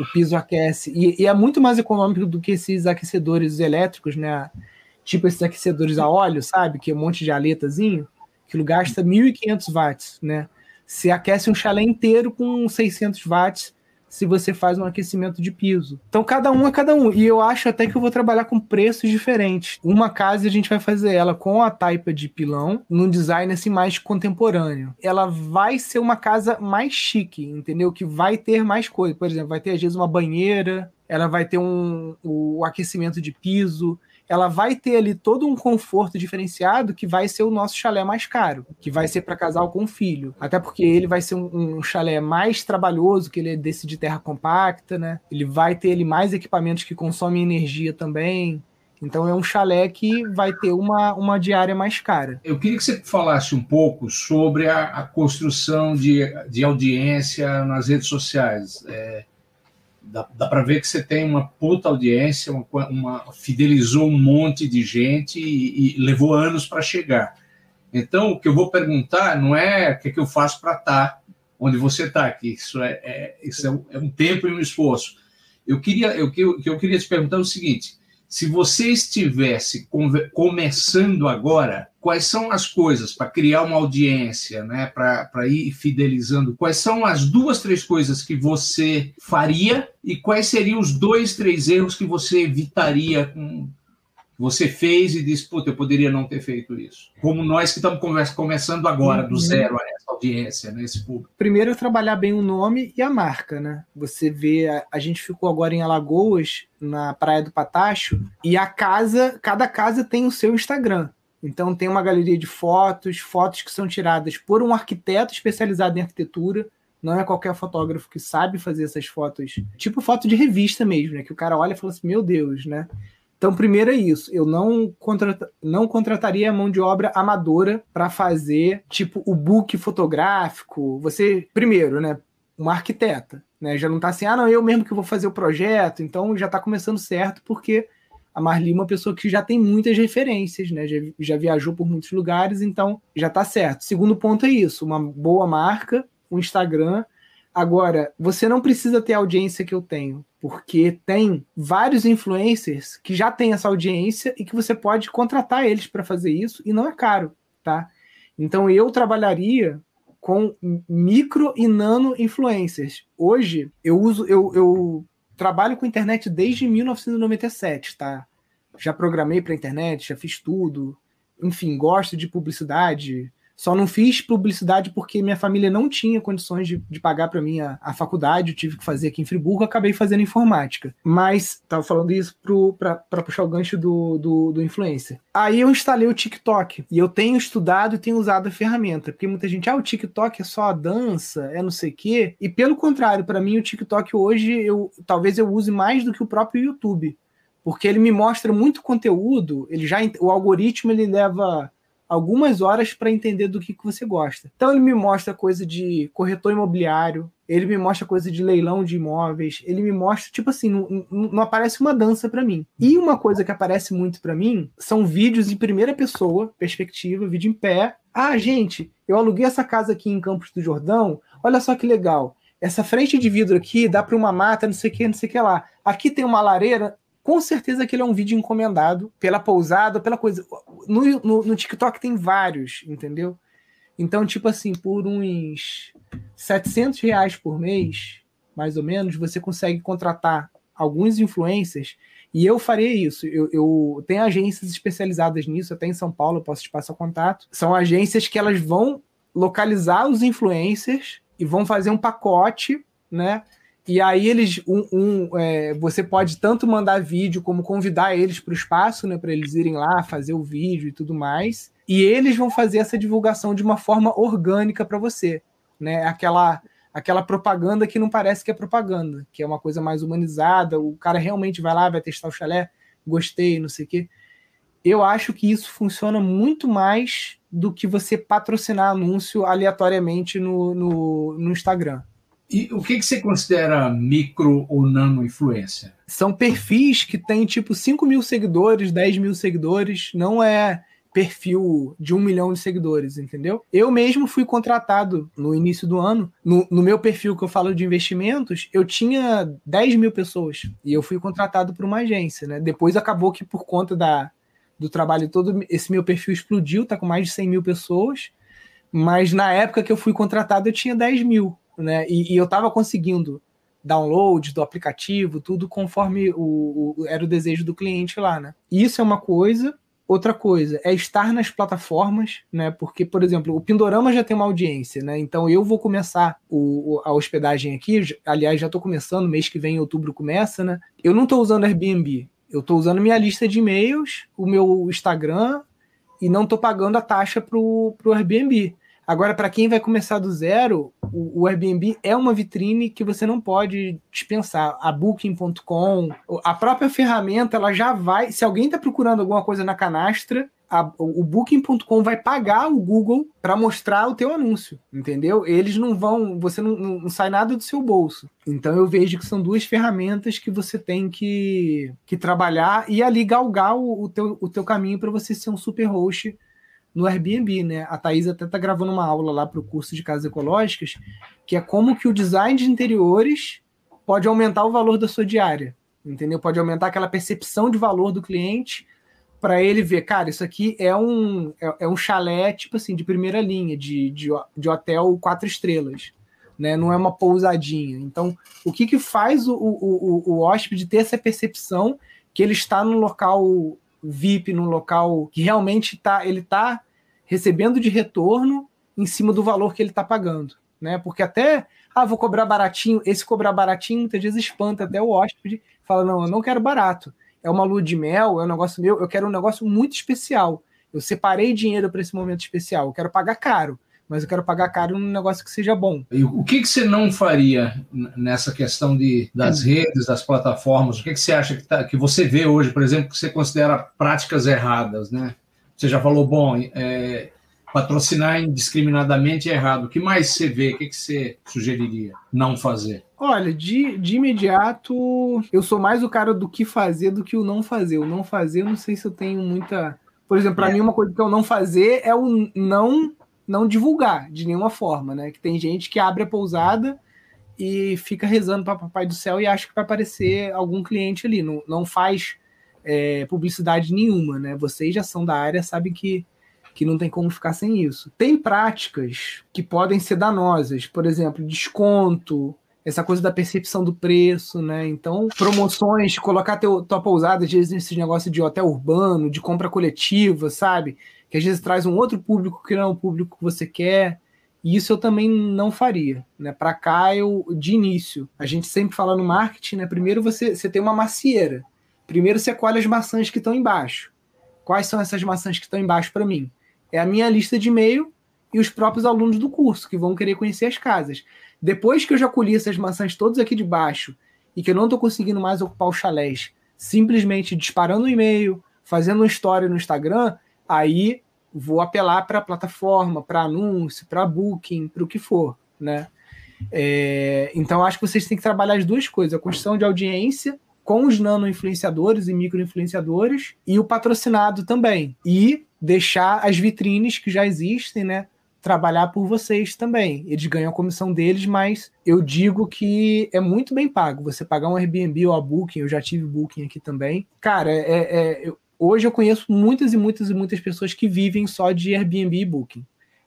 o piso aquece. E, e, é muito mais econômico do que esses aquecedores elétricos, né? Tipo esses aquecedores a óleo, sabe? Que é um monte de aletazinho, que gasta 1.500 watts, né? Se aquece um chalé inteiro com 600 watts se você faz um aquecimento de piso. Então, cada um é cada um. E eu acho até que eu vou trabalhar com preços diferentes. Uma casa a gente vai fazer ela com a taipa de pilão, num design assim mais contemporâneo. Ela vai ser uma casa mais chique, entendeu? Que vai ter mais coisa. Por exemplo, vai ter às vezes uma banheira, ela vai ter um, o aquecimento de piso, ela vai ter ali todo um conforto diferenciado que vai ser o nosso chalé mais caro, que vai ser para casal com filho. Até porque ele vai ser um, um, chalé mais trabalhoso, que ele é desse de terra compacta, né? Ele vai ter ali mais equipamentos que consomem energia também. Então é um chalé que vai ter uma, uma diária mais cara. Eu queria que você falasse um pouco sobre a, a construção de, de audiência nas redes sociais. É, dá, dá para ver que você tem uma puta audiência, uma, uma fidelizou um monte de gente e, e levou anos para chegar. Então, o que eu vou perguntar não é o que, é que eu faço para estar tá onde você está, que isso é, é isso é um, é um, tempo e um esforço. Eu queria, eu, eu, eu queria te perguntar o seguinte: se você estivesse começando agora, quais são as coisas para criar uma audiência, né, para ir fidelizando? Quais são as duas, três coisas que você faria e quais seriam os dois, três erros que você evitaria com você fez e disse, puta, eu poderia não ter feito isso. Como nós que estamos começando agora, do uhum. zero, a essa audiência, né, esse público. Primeiro, trabalhar bem o nome e a marca, né? Você vê, a, a gente ficou agora em Alagoas, na Praia do Patacho, e a casa, cada casa tem o seu Instagram. Então tem uma galeria de fotos, fotos que são tiradas por um arquiteto especializado em arquitetura. Não é qualquer fotógrafo que sabe fazer essas fotos, tipo foto de revista mesmo, né? Que o cara olha e fala assim, meu Deus, né? Então, primeiro é isso. Eu não, contrata, não contrataria mão de obra amadora para fazer, tipo, o book fotográfico. Você, primeiro, né? Uma arquiteta, né? Já não tá assim, ah, não, eu mesmo que vou fazer o projeto. Então, já tá começando certo, porque a Marli é uma pessoa que já tem muitas referências, né? Já, já viajou por muitos lugares, então já está certo. Segundo ponto é isso: uma boa marca, um Instagram. Agora, você não precisa ter a audiência que eu tenho, porque tem vários influencers que já têm essa audiência e que você pode contratar eles para fazer isso e não é caro, tá? Então eu trabalharia com micro e nano influencers. Hoje eu uso, eu, eu trabalho com internet desde 1997, tá? Já programei para internet, já fiz tudo. Enfim, gosto de publicidade, só não fiz publicidade porque minha família não tinha condições de, de pagar para mim a, a, faculdade, eu tive que fazer aqui em Friburgo, acabei fazendo informática. Mas, estava falando isso para puxar o gancho do, do, do influencer. Aí eu instalei o TikTok e eu tenho estudado e tenho usado a ferramenta, porque muita gente, ah, o TikTok é só a dança, é não sei o quê. E pelo contrário, para mim o TikTok hoje, eu talvez eu use mais do que o próprio YouTube. Porque ele me mostra muito conteúdo, ele já o algoritmo ele leva algumas horas para entender do que, que você gosta. Então ele me mostra coisa de corretor imobiliário, ele me mostra coisa de leilão de imóveis, ele me mostra, tipo assim, não, não aparece uma dança para mim. E uma coisa que aparece muito para mim são vídeos em primeira pessoa, perspectiva, vídeo em pé. Ah, gente, eu aluguei essa casa aqui em Campos do Jordão, olha só que legal. Essa frente de vidro aqui dá para uma mata, não sei o que, não sei o que lá. Aqui tem uma lareira, com certeza aquele é um vídeo encomendado pela pousada, pela coisa. No, no, no, TikTok tem vários, entendeu? Então, tipo assim, por uns 700 reais por mês, mais ou menos, você consegue contratar alguns influencers e eu faria isso. Eu, eu tenho agências especializadas nisso, até em São Paulo, eu posso te passar contato. São agências que elas vão localizar os influencers e vão fazer um pacote, né? E aí eles, um, um é, você pode tanto mandar vídeo como convidar eles para o espaço, né, para eles irem lá fazer o vídeo e tudo mais. E eles vão fazer essa divulgação de uma forma orgânica para você, né? Aquela aquela propaganda que não parece que é propaganda, que é uma coisa mais humanizada. O cara realmente vai lá, vai testar o chalé, gostei, não sei o quê. Eu acho que isso funciona muito mais do que você patrocinar anúncio aleatoriamente no, no, no Instagram. E o que, que você considera micro ou nano influência? São perfis que têm tipo 5 mil seguidores, 10 mil seguidores, não é perfil de um milhão de seguidores, entendeu? Eu mesmo fui contratado no início do ano. No, no, meu perfil que eu falo de investimentos, eu tinha 10 mil pessoas e eu fui contratado por uma agência, né? Depois acabou que por conta da, do trabalho todo, esse meu perfil explodiu, tá com mais de 100 mil pessoas. Mas na época que eu fui contratado, eu tinha 10 mil né? E, e eu estava conseguindo download do aplicativo, tudo conforme o, o, era o desejo do cliente lá, né? Isso é uma coisa. Outra coisa é estar nas plataformas, né? Porque, por exemplo, o Pindorama já tem uma audiência, né? Então eu vou começar o, a hospedagem aqui. Aliás, já estou começando, mês que vem, em outubro, começa, né? Eu não estou usando Airbnb. Eu estou usando minha lista de e-mails, o meu Instagram, e não estou pagando a taxa para o Airbnb. Agora, para quem vai começar do zero, o, o, Airbnb é uma vitrine que você não pode dispensar. A Booking.com, a própria ferramenta, ela já vai. Se alguém está procurando alguma coisa na canastra, a, o Booking.com vai pagar o Google para mostrar o teu anúncio, entendeu? Eles não vão, você não, não, sai nada do seu bolso. Então eu vejo que são duas ferramentas que você tem que, que trabalhar e ali galgar o, o, teu, o teu caminho para você ser um super host no Airbnb, né? A Thais até tá gravando uma aula lá para o curso de casas ecológicas, que é como que o design de interiores pode aumentar o valor da sua diária, entendeu? Pode aumentar aquela percepção de valor do cliente para ele ver, cara, isso aqui é um, é, é, um chalé, tipo assim, de primeira linha, de, de, de hotel quatro estrelas, né? Não é uma pousadinha. Então, o que que faz o, o, o, o hóspede ter essa percepção que ele está no local VIP num local que realmente tá, ele está recebendo de retorno em cima do valor que ele está pagando, né? Porque até, ah, vou cobrar baratinho, esse cobrar baratinho muitas vezes espanta até o hóspede, fala, não, eu não quero barato, é uma lua de mel, é um negócio meu, eu quero um negócio muito especial, eu separei dinheiro para esse momento especial, eu quero pagar caro, mas eu quero pagar caro num negócio que seja bom. E o que, que você não faria nessa questão de, das redes, das plataformas? O que, que você acha que, tá, que você vê hoje, por exemplo, que você considera práticas erradas, né? Você já falou, bom, é, patrocinar indiscriminadamente é errado. O que mais você vê? O que, que você sugeriria não fazer? Olha, de, de imediato, eu sou mais o cara do que fazer do que o não fazer. O não fazer, eu não sei se eu tenho muita. Por exemplo, para é. mim, uma coisa que eu não fazer é o não não divulgar de nenhuma forma, né? Que tem gente que abre a pousada e fica rezando para Papai do Céu e acha que vai aparecer algum cliente ali. Não, não faz é, publicidade nenhuma, né? Vocês já são da área, sabem que, que não tem como ficar sem isso. Tem práticas que podem ser danosas, por exemplo, desconto, essa coisa da percepção do preço, né? Então, promoções, colocar teu, tua pousada, às vezes, esse negócio de hotel urbano, de compra coletiva, sabe? Que às vezes traz um outro público que não é o público que você quer. E isso eu também não faria, né? Para cá, eu, de início, a gente sempre fala no marketing, né? Primeiro você, você tem uma macieira. Primeiro você colhe as maçãs que estão embaixo. Quais são essas maçãs que estão embaixo para mim? É a minha lista de e-mail e os próprios alunos do curso que vão querer conhecer as casas. Depois que eu já colhi essas maçãs todas aqui de baixo e que eu não estou conseguindo mais ocupar os chalés, simplesmente disparando um e-mail, fazendo uma história no Instagram, aí vou apelar para a plataforma, para anúncio, para booking, para o que for, né? É, então acho que vocês têm que trabalhar as duas coisas: a construção de audiência com os nano influenciadores e micro influenciadores e o patrocinado também. E deixar as vitrines que já existem, né? Trabalhar por vocês também. Eles ganham a comissão deles, mas eu digo que é muito bem pago. Você pagar um Airbnb ou a Booking, eu já tive Booking aqui também. Cara, é, é, eu, hoje eu conheço muitas e muitas e muitas pessoas que vivem só de Airbnb e Booking.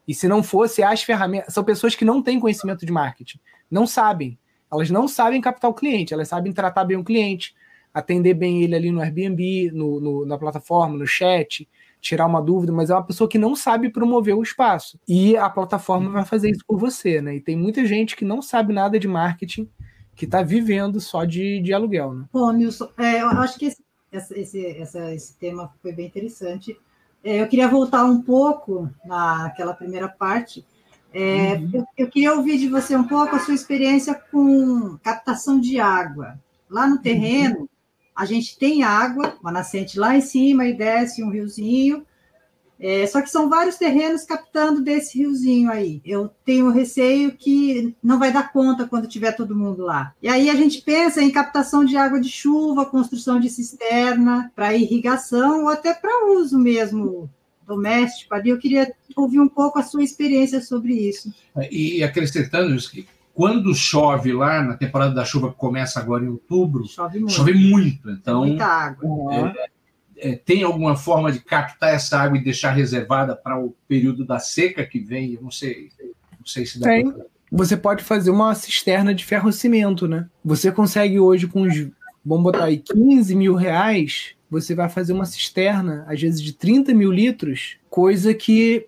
E se não fosse as ferramentas, são pessoas que não têm conhecimento de marketing, não sabem. Elas não sabem captar o cliente, elas sabem tratar bem o cliente, atender bem ele ali no Airbnb, no, no, na plataforma, no chat, tirar uma dúvida, mas é uma pessoa que não sabe promover o espaço. E a plataforma vai fazer isso por você, né? E tem muita gente que não sabe nada de marketing, que está vivendo só de, de aluguel, né? Bom, Nilson, é, eu acho que esse, esse, essa, esse tema foi bem interessante. É, eu queria voltar um pouco naquela primeira parte é, uhum. eu, eu, queria ouvir de você um pouco a sua experiência com captação de água. Lá no terreno, uhum. a gente tem água, uma nascente lá em cima e desce um riozinho. É, só que são vários terrenos captando desse riozinho aí. Eu tenho receio que não vai dar conta quando tiver todo mundo lá. E aí a gente pensa em captação de água de chuva, construção de cisterna para irrigação ou até para uso mesmo doméstico ali. Eu queria ouvir um pouco a sua experiência sobre isso. E acrescentando isso, que quando chove lá, na temporada da chuva que começa agora em outubro, chove muito. Chove muito então, Muita água. É, é, tem alguma forma de captar essa água e deixar reservada para o período da seca que vem? Eu não sei, não sei se dá tem. Você pode fazer uma cisterna de ferro-cimento, né? Você consegue hoje com os, vamos botar aí, 15 mil reais, você vai fazer uma cisterna, às vezes de 30 mil litros, coisa que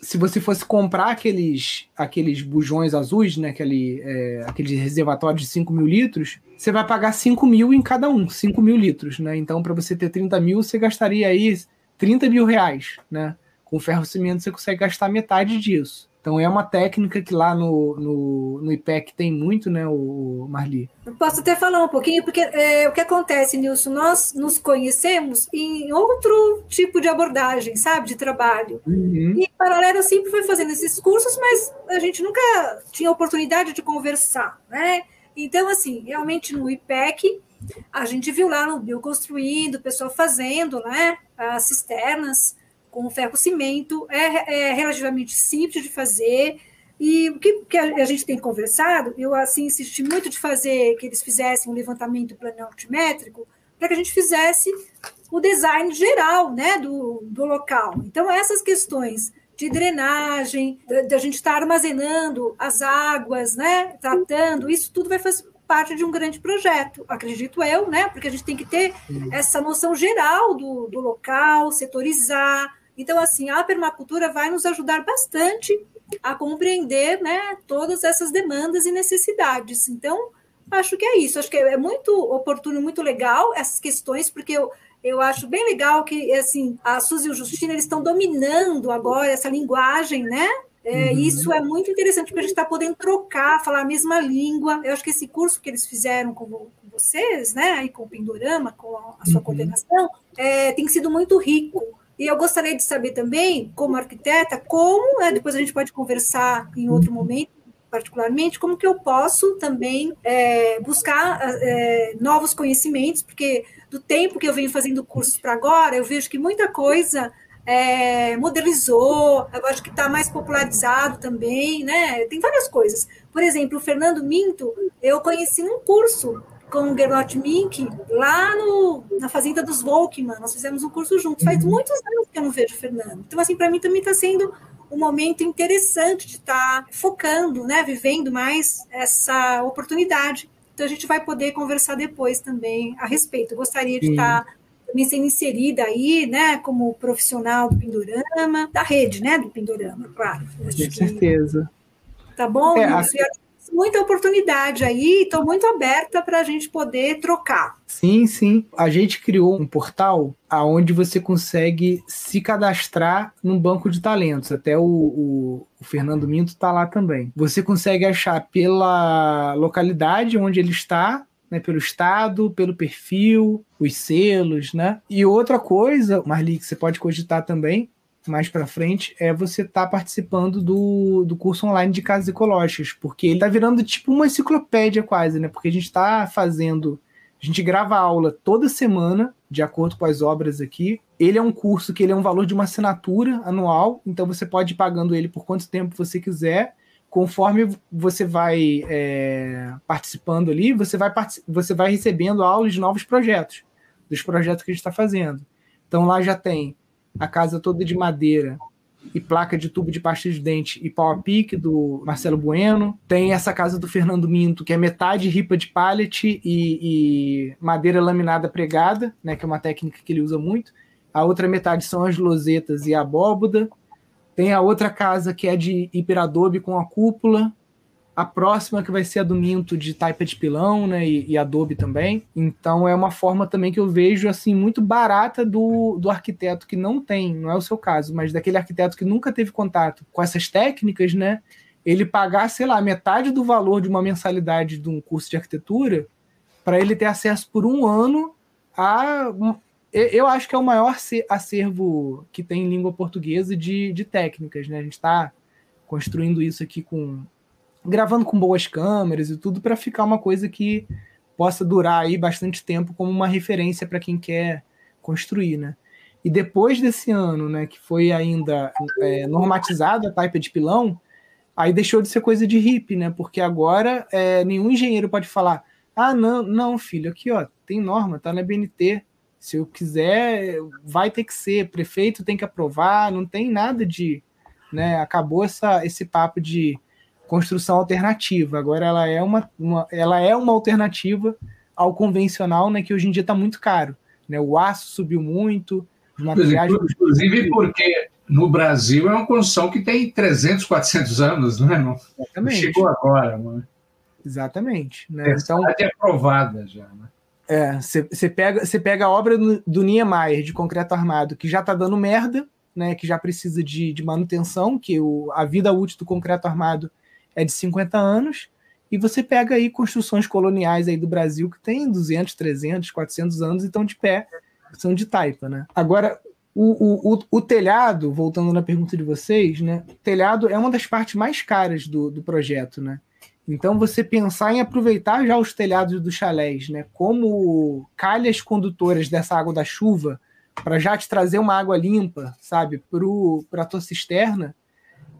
se você fosse comprar aqueles, aqueles bujões azuis, né, aquele, é, aqueles reservatórios de 5 mil litros, você vai pagar 5 mil em cada um, 5 mil litros, né? Então, para você ter 30 mil, você gastaria aí 30 mil reais, né? Com ferro cimento você consegue gastar metade disso. Então é uma técnica que lá no, no, no IPEC tem muito, né, o Marli? posso até falar um pouquinho, porque é, o que acontece, Nilson, nós nos conhecemos em outro tipo de abordagem, sabe, de trabalho. Uhum. E paralelo sempre foi fazendo esses cursos, mas a gente nunca tinha oportunidade de conversar, né? Então, assim, realmente no IPEC, a gente viu lá no Bio construindo, o pessoal fazendo, né, as cisternas, com ferro cimento, é, é relativamente simples de fazer. E o que, que, a gente tem conversado, eu assim insisti muito de fazer que eles fizessem um levantamento plano altimétrico para que a gente fizesse o design geral né, do, do local. Então, essas questões de drenagem, da gente estar armazenando as águas, né, tratando, isso tudo vai fazer parte de um grande projeto, acredito eu, né, porque a gente tem que ter essa noção geral do, do local, setorizar, então, assim, a permacultura vai nos ajudar bastante a compreender né, todas essas demandas e necessidades. Então, acho que é isso. Acho que é muito oportuno, muito legal essas questões, porque eu, eu acho bem legal que assim a Suzy e o Justino eles estão dominando agora essa linguagem, né? É, uhum. Isso é muito interessante, porque a gente está podendo trocar, falar a mesma língua. Eu acho que esse curso que eles fizeram com, com vocês, né, e com o Pindorama, com a, a sua uhum. coordenação, é, tem sido muito rico e eu gostaria de saber também, como arquiteta, como, né, depois a gente pode conversar em outro uhum. momento, particularmente, como que eu posso também é, buscar é, novos conhecimentos, porque do tempo que eu venho fazendo cursos para agora, eu vejo que muita coisa é, modelizou, eu acho que está mais popularizado também, né? Tem várias coisas. Por exemplo, o Fernando Minto, eu conheci num curso com o Gerlot Mink lá no, na Fazenda dos Volkmann. Nós fizemos um curso juntos. Faz uhum. muitos anos que eu não vejo o Fernando. Então, assim, para mim também está sendo um momento interessante de estar tá focando, né, vivendo mais essa oportunidade. Então a gente vai poder conversar depois também a respeito. Eu gostaria de estar tá também sendo inserida aí, né, como profissional do Pindorama, da rede, né, do Pindorama, claro. Com certeza. Tá bom? É, a muita oportunidade aí, estou muito aberta para a gente poder trocar. Sim, sim. A gente criou um portal aonde você consegue se cadastrar num banco de talentos. Até o, o, o Fernando Minto está lá também. Você consegue achar pela localidade onde ele está, né, pelo estado, pelo perfil, os selos, né? E outra coisa, Marli, que você pode cogitar também, mais para frente é você estar tá participando do, do curso online de casas ecológicas, porque ele está virando tipo uma enciclopédia quase, né? Porque a gente está fazendo, a gente grava aula toda semana, de acordo com as obras aqui. Ele é um curso que ele é um valor de uma assinatura anual, então você pode ir pagando ele por quanto tempo você quiser. Conforme você vai é, participando ali, você vai, você vai recebendo aulas de novos projetos, dos projetos que a gente está fazendo. Então lá já tem a casa toda de madeira e placa de tubo de pasta de dente e pau a pique do Marcelo Bueno. Tem essa casa do Fernando Minto, que é metade ripa de pallet e, e, madeira laminada pregada, né, que é uma técnica que ele usa muito. A outra metade são as losetas e a abóboda. Tem a outra casa que é de hiperadobe com a cúpula a próxima que vai ser a do Minto de taipa de pilão, né, e, e, Adobe também. Então é uma forma também que eu vejo assim muito barata do, do arquiteto que não tem, não é o seu caso, mas daquele arquiteto que nunca teve contato com essas técnicas, né? Ele pagar, sei lá, metade do valor de uma mensalidade de um curso de arquitetura para ele ter acesso por um ano a eu acho que é o maior acervo que tem em língua portuguesa de, de técnicas, né? A gente está construindo isso aqui com gravando com boas câmeras e tudo para ficar uma coisa que possa durar aí bastante tempo como uma referência para quem quer construir, né? E depois desse ano, né, que foi ainda é, normatizada a taipa de pilão, aí deixou de ser coisa de hippie, né? Porque agora é, nenhum engenheiro pode falar: ah, não, não, filho, aqui ó, tem norma, tá na BNT. Se eu quiser, vai ter que ser, prefeito tem que aprovar, não tem nada de. Né, acabou essa, esse papo de construção alternativa. Agora ela é uma, uma, ela é uma alternativa ao convencional, né, que hoje em dia está muito caro. Né? O aço subiu muito, os materiais... Inclusive porque no Brasil é uma construção que tem 300, 400 anos, né? não, não chegou agora. Né? Exatamente. Né? É, então, é aprovada já. Né? É, você pega, pega a obra do, do Niemeyer de concreto armado, que já está dando merda, né, que já precisa de, de manutenção, que o, a vida útil do concreto armado é de 50 anos, e você pega aí construções coloniais aí do Brasil que tem 200, 300, 400 anos e estão de pé, são de taipa, né? Agora, o, o, o, o, telhado, voltando na pergunta de vocês, né? O telhado é uma das partes mais caras do, do projeto, né? Então, você pensar em aproveitar já os telhados dos chalés, né? Como calhas condutoras dessa água da chuva, para já te trazer uma água limpa, sabe, para a tua cisterna,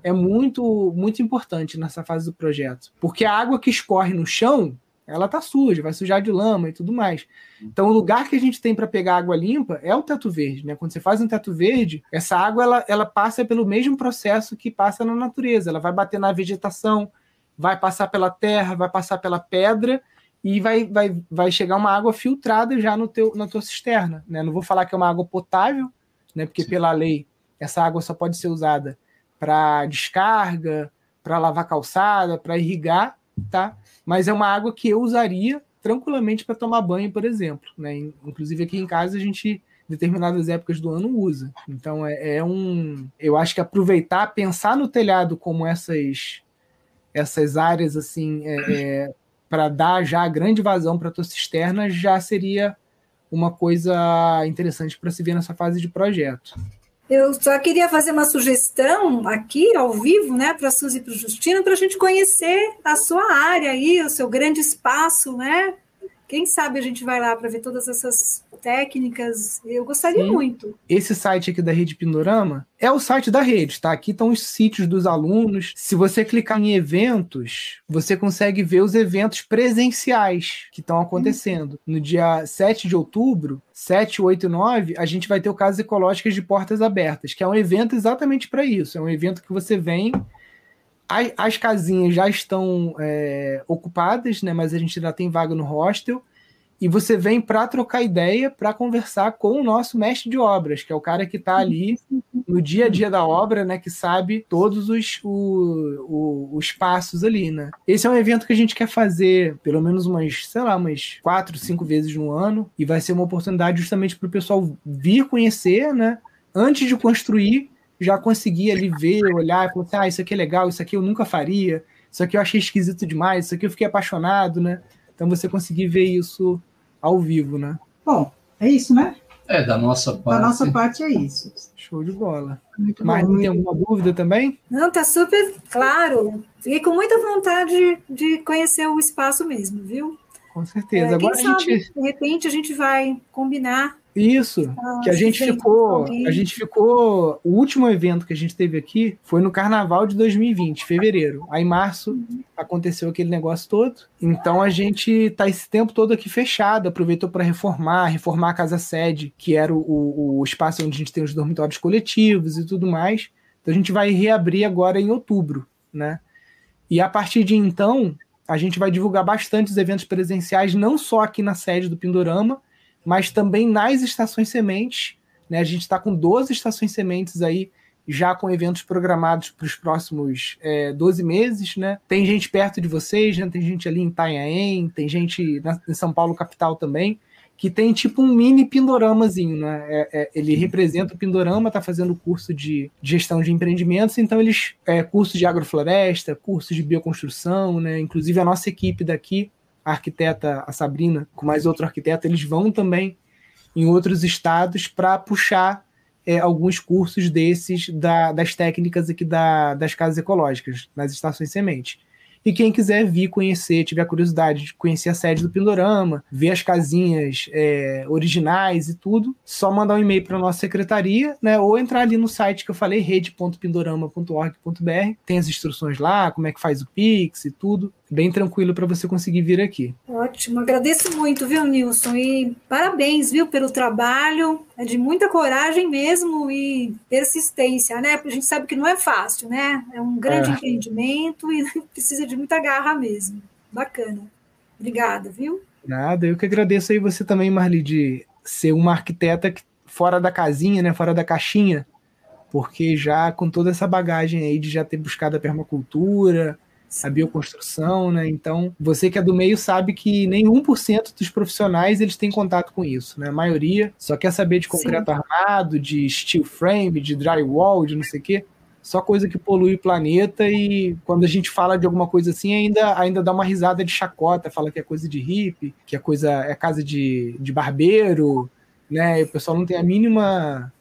é muito, muito importante nessa fase do projeto. Porque a água que escorre no chão, ela tá suja, vai sujar de lama e tudo mais. Então, o lugar que a gente tem para pegar água limpa é o teto verde, né? Quando você faz um teto verde, essa água ela, ela passa pelo mesmo processo que passa na natureza. Ela vai bater na vegetação, vai passar pela terra, vai passar pela pedra e vai, vai, vai chegar uma água filtrada já no teu, na tua cisterna, né? Não vou falar que é uma água potável, né? Porque pela lei essa água só pode ser usada para descarga, para lavar calçada, para irrigar, tá? Mas é uma água que eu usaria tranquilamente para tomar banho, por exemplo, né? Inclusive aqui em casa a gente determinadas épocas do ano usa. Então é, é um, eu acho que aproveitar, pensar no telhado como essas essas áreas assim, é, é, para dar já grande vazão para a tua cisterna já seria uma coisa interessante para se ver nessa fase de projeto. Eu só queria fazer uma sugestão aqui, ao vivo, né, para a Suzy e para o Justino, para a gente conhecer a sua área aí, o seu grande espaço, né? Quem sabe a gente vai lá para ver todas essas técnicas. Eu gostaria Sim. muito. Esse site aqui da Rede Pindorama é o site da rede, tá? Aqui estão os sítios dos alunos. Se você clicar em eventos, você consegue ver os eventos presenciais que estão acontecendo. No dia 7 de outubro, 7, 8 e 9, a gente vai ter o Casas Ecológicas de Portas Abertas, que é um evento exatamente para isso. É um evento que você vem as, casinhas já estão é, ocupadas, né? Mas a gente ainda tem vaga no hostel. E você vem para trocar ideia, para conversar com o nosso mestre de obras, que é o cara que está ali no dia a dia da obra, né? Que sabe todos os, o, o, os passos ali, né? Esse é um evento que a gente quer fazer pelo menos umas, sei lá, umas quatro, cinco vezes no ano. E vai ser uma oportunidade justamente para o pessoal vir conhecer, né? Antes de construir já conseguia ali ver, olhar e falar assim, ah, isso aqui é legal, isso aqui eu nunca faria, isso aqui eu achei esquisito demais, isso aqui eu fiquei apaixonado, né? Então você conseguir ver isso ao vivo, né? Bom, é isso, né? É, da nossa parte. Da nossa parte é isso. Show de bola. Muito Mas bom, tem alguma dúvida também? Não, tá super claro. Fiquei com muita vontade de conhecer o espaço mesmo, viu? Com certeza. É, Agora a sabe, gente... de repente a gente vai combinar isso, ah, que a gente ficou, a gente ficou, o último evento que a gente teve aqui foi no carnaval de 2020, fevereiro. Aí em março uhum. aconteceu aquele negócio todo. Então a gente tá esse tempo todo aqui fechado, aproveitou para reformar, reformar a casa sede, que era o, o, o espaço onde a gente tem os dormitórios coletivos e tudo mais. Então a gente vai reabrir agora em outubro, né? E a partir de então, a gente vai divulgar bastante os eventos presenciais, não só aqui na sede do Pindorama, mas também nas estações sementes. Né? A gente está com 12 estações sementes aí, já com eventos programados para os próximos é, 12 meses. Né? Tem gente perto de vocês, né? tem gente ali em Itanhaém, tem gente na, em São Paulo, capital também, que tem tipo um mini pindoramazinho. Né? É, é, ele representa o pindorama, está fazendo curso de gestão de empreendimentos, então eles. É, curso de agrofloresta, curso de bioconstrução, né? inclusive a nossa equipe daqui a arquiteta, a Sabrina, com mais outro arquiteto, eles vão também em outros estados para puxar é, alguns cursos desses da, das técnicas aqui da, das casas ecológicas, nas estações semente. E quem quiser vir conhecer, tiver curiosidade de conhecer a sede do Pindorama, ver as casinhas é, originais e tudo, só mandar um e-mail para nossa secretaria, né? Ou entrar ali no site que eu falei, rede.pindorama.org.br. Tem as instruções lá, como é que faz o Pix e tudo bem tranquilo para você conseguir vir aqui. Ótimo, agradeço muito, viu, Nilson? E parabéns, viu, pelo trabalho. É de muita coragem mesmo e persistência, né? Porque a gente sabe que não é fácil, né? É um grande é. empreendimento e precisa de muita garra mesmo. Bacana. Obrigada, viu? Nada, eu que agradeço aí você também, Marli, de ser uma arquiteta fora da casinha, né? Fora da caixinha porque já com toda essa bagagem aí de já ter buscado a permacultura, a bioconstrução, né? Então, você que é do meio sabe que nem 1% dos profissionais eles têm contato com isso, né? A maioria só quer saber de concreto Sim. armado, de steel frame, de drywall, de não sei o quê. Só coisa que polui o planeta e quando a gente fala de alguma coisa assim, ainda, ainda dá uma risada de chacota, fala que é coisa de hippie, que é coisa é casa de, de barbeiro, né? E o pessoal não tem a mínima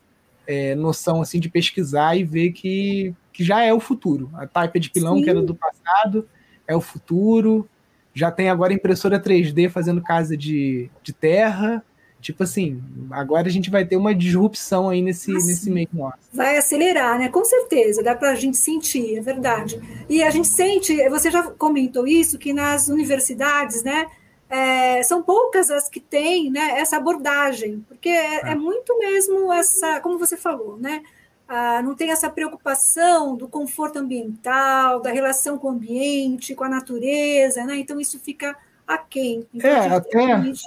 é, noção assim de pesquisar e ver que que já é o futuro. A taipa de pilão, Sim. que era do passado, é o futuro. Já tem agora impressora 3D fazendo casa de, de terra. Tipo assim, agora a gente vai ter uma disrupção aí nesse, ah, nesse meio nosso. Vai acelerar, né? Com certeza, dá para a gente sentir, é verdade. E a gente sente, você já comentou isso, que nas universidades, né? É, são poucas as que têm né, essa abordagem, porque é, é. é muito mesmo essa, como você falou, né? Ah, não tem essa preocupação do conforto ambiental, da relação com o ambiente, com a natureza, né? Então isso fica aquém. Então, é, até realmente...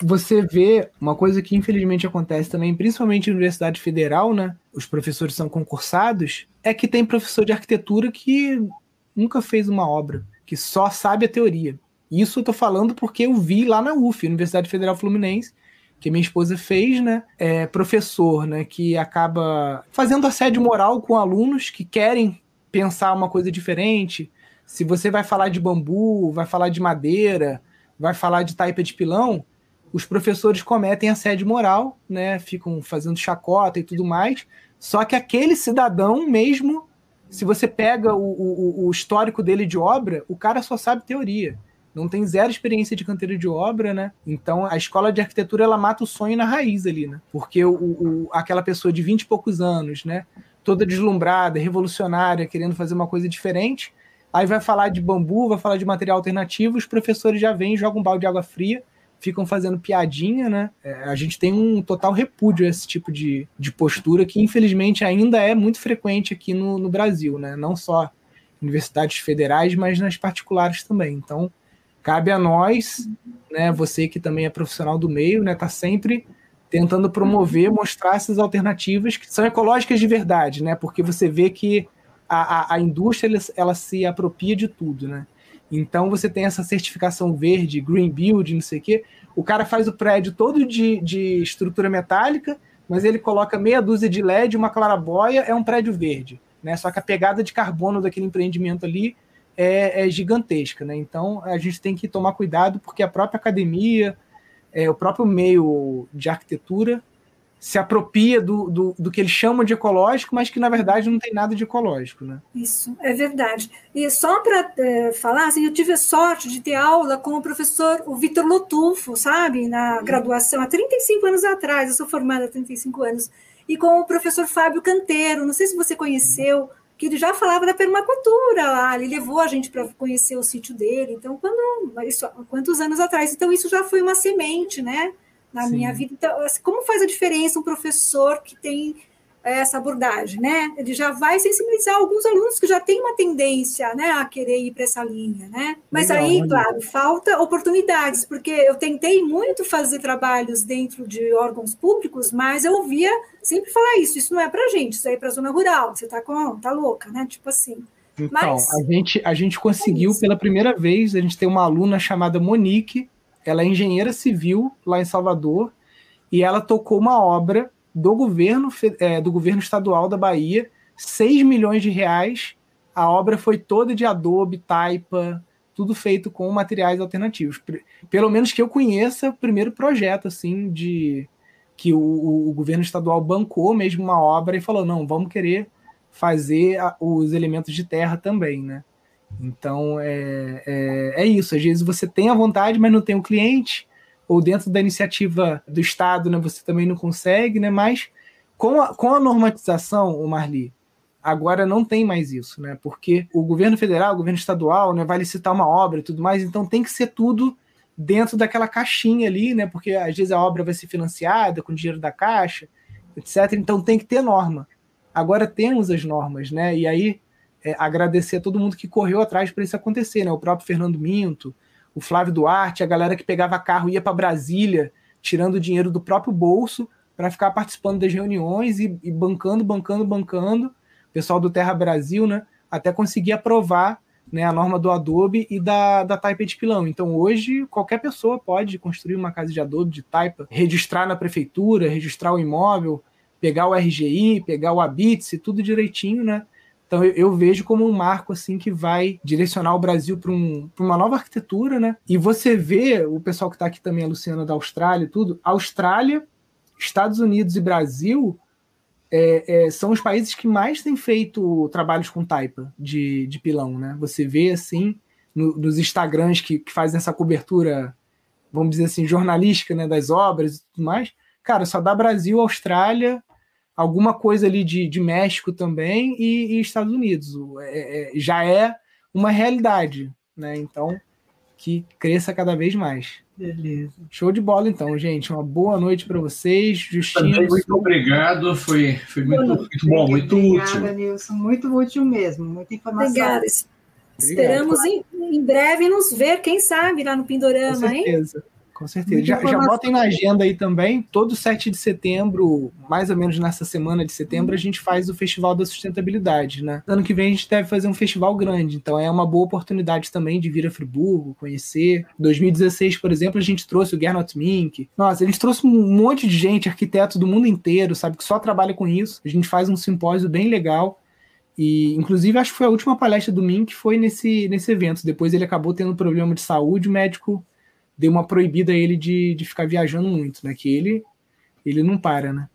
você vê uma coisa que infelizmente acontece também, principalmente na Universidade Federal, né? Os professores são concursados, é que tem professor de arquitetura que nunca fez uma obra, que só sabe a teoria. Isso eu tô falando porque eu vi lá na UF, Universidade Federal Fluminense, que minha esposa fez, né? É professor, né? Que acaba fazendo assédio moral com alunos que querem pensar uma coisa diferente. Se você vai falar de bambu, vai falar de madeira, vai falar de taipa de pilão, os professores cometem assédio moral, né? Ficam fazendo chacota e tudo mais. Só que aquele cidadão mesmo, se você pega o, o, o histórico dele de obra, o cara só sabe teoria não tem zero experiência de canteiro de obra, né? Então a escola de arquitetura ela mata o sonho na raiz ali, né? Porque o, o, aquela pessoa de 20 e poucos anos, né? Toda deslumbrada, revolucionária, querendo fazer uma coisa diferente, aí vai falar de bambu, vai falar de material alternativo, os professores já vêm, jogam um balde de água fria, ficam fazendo piadinha, né? É, a gente tem um total repúdio a esse tipo de, de postura que, infelizmente, ainda é muito frequente aqui no, no Brasil, né? Não só universidades federais, mas nas particulares também. Então, cabe a nós, né, você que também é profissional do meio, né, tá sempre tentando promover, mostrar essas alternativas que são ecológicas de verdade, né, porque você vê que a, a, a indústria ela, ela, se apropria de tudo, né. Então você tem essa certificação verde, green build, não sei o quê. O cara faz o prédio todo de, de estrutura metálica, mas ele coloca meia dúzia de LED, uma clarabóia, é um prédio verde, né. Só que a pegada de carbono daquele empreendimento ali é, é, gigantesca, né? Então a gente tem que tomar cuidado porque a própria academia, é, o próprio meio de arquitetura se apropria do, do, do, que eles chamam de ecológico, mas que na verdade não tem nada de ecológico, né? Isso, é verdade. E só para é, falar, assim, eu tive a sorte de ter aula com o professor, o Vitor Lotufo, sabe, na uhum. graduação, há 35 anos atrás, eu sou formada há 35 anos, e com o professor Fábio Canteiro, não sei se você conheceu, que ele já falava da permacultura lá, ele levou a gente para conhecer o sítio dele. Então, quando isso, quantos anos atrás? Então, isso já foi uma semente, né, na Sim. minha vida. Então, assim, como faz a diferença um professor que tem essa abordagem, né? Ele já vai sensibilizar alguns alunos que já têm uma tendência, né, a querer ir para essa linha, né? Mas Legal, aí, claro, falta oportunidades, porque eu tentei muito fazer trabalhos dentro de órgãos públicos, mas eu ouvia sempre falar isso, isso não é para gente, isso aí é para zona rural, você tá com, tá louca, né? Tipo assim. Então, mas, a gente a gente conseguiu é pela primeira vez, a gente tem uma aluna chamada Monique, ela é engenheira civil lá em Salvador, e ela tocou uma obra do governo, é, do governo estadual da Bahia, 6 milhões de reais. A obra foi toda de adobe, taipa, tudo feito com materiais alternativos. Pelo menos que eu conheça, o primeiro projeto assim de que o, o, governo estadual bancou mesmo uma obra e falou: não, vamos querer fazer a, os elementos de terra também, né? Então é, é, é, isso. Às vezes você tem a vontade, mas não tem o cliente ou dentro da iniciativa do Estado, né, você também não consegue, né, mas com a, com a normatização, o Marli, agora não tem mais isso, né, porque o governo federal, o governo estadual, né, vai licitar uma obra e tudo mais, então tem que ser tudo dentro daquela caixinha ali, né, porque às vezes a obra vai ser financiada com dinheiro da caixa, etc, então tem que ter norma. Agora temos as normas, né, e aí é, agradecer a todo mundo que correu atrás para isso acontecer, né, o próprio Fernando Minto, o Flávio Duarte, a galera que pegava carro ia para Brasília, tirando dinheiro do próprio bolso para ficar participando das reuniões e, e, bancando, bancando, bancando, o pessoal do Terra Brasil, né, até conseguir aprovar né, a norma do Adobe e da, da Taipa de Pilão. Então, hoje, qualquer pessoa pode construir uma casa de Adobe, de Taipa, registrar na prefeitura, registrar o imóvel, pegar o RGI, pegar o Abitse, tudo direitinho, né? Então eu, eu, vejo como um marco assim que vai direcionar o Brasil para um, uma nova arquitetura, né? E você vê o pessoal que está aqui também, a Luciana da Austrália, tudo. Austrália, Estados Unidos e Brasil é, é, são os países que mais têm feito trabalhos com taipa de, de pilão, né? Você vê assim no, nos Instagrams que, que fazem essa cobertura, vamos dizer assim, jornalística, né, das obras e tudo mais. Cara, só dá Brasil, Austrália alguma coisa ali de, de México também e, e Estados Unidos. É, é, já é uma realidade, né? Então, que cresça cada vez mais. Beleza. Show de bola, então, gente. Uma boa noite para vocês. Justino. Também muito obrigado. Foi, foi muito, muito bom, muito Obrigada, útil. Obrigada, Nilson. Muito útil mesmo. Muita informação. Obrigada. Esperamos em, em, breve nos ver, quem sabe, lá no Pindorama, Com certeza. hein? Com certeza. Já, já botem na agenda aí também. Todo 7 de setembro, mais ou menos nessa semana de setembro, a gente faz o Festival da Sustentabilidade, né? Ano que vem a gente deve fazer um festival grande, então é uma boa oportunidade também de vir a Friburgo, conhecer. 2016, por exemplo, a gente trouxe o Gernot Mink. Nossa, a gente trouxe um monte de gente, arquiteto do mundo inteiro, sabe, que só trabalha com isso. A gente faz um simpósio bem legal. E, inclusive, acho que foi a última palestra do Mink foi nesse, nesse evento. Depois ele acabou tendo um problema de saúde, o médico dei uma proibida a ele de, de ficar viajando muito, né? Que ele, ele não para, né?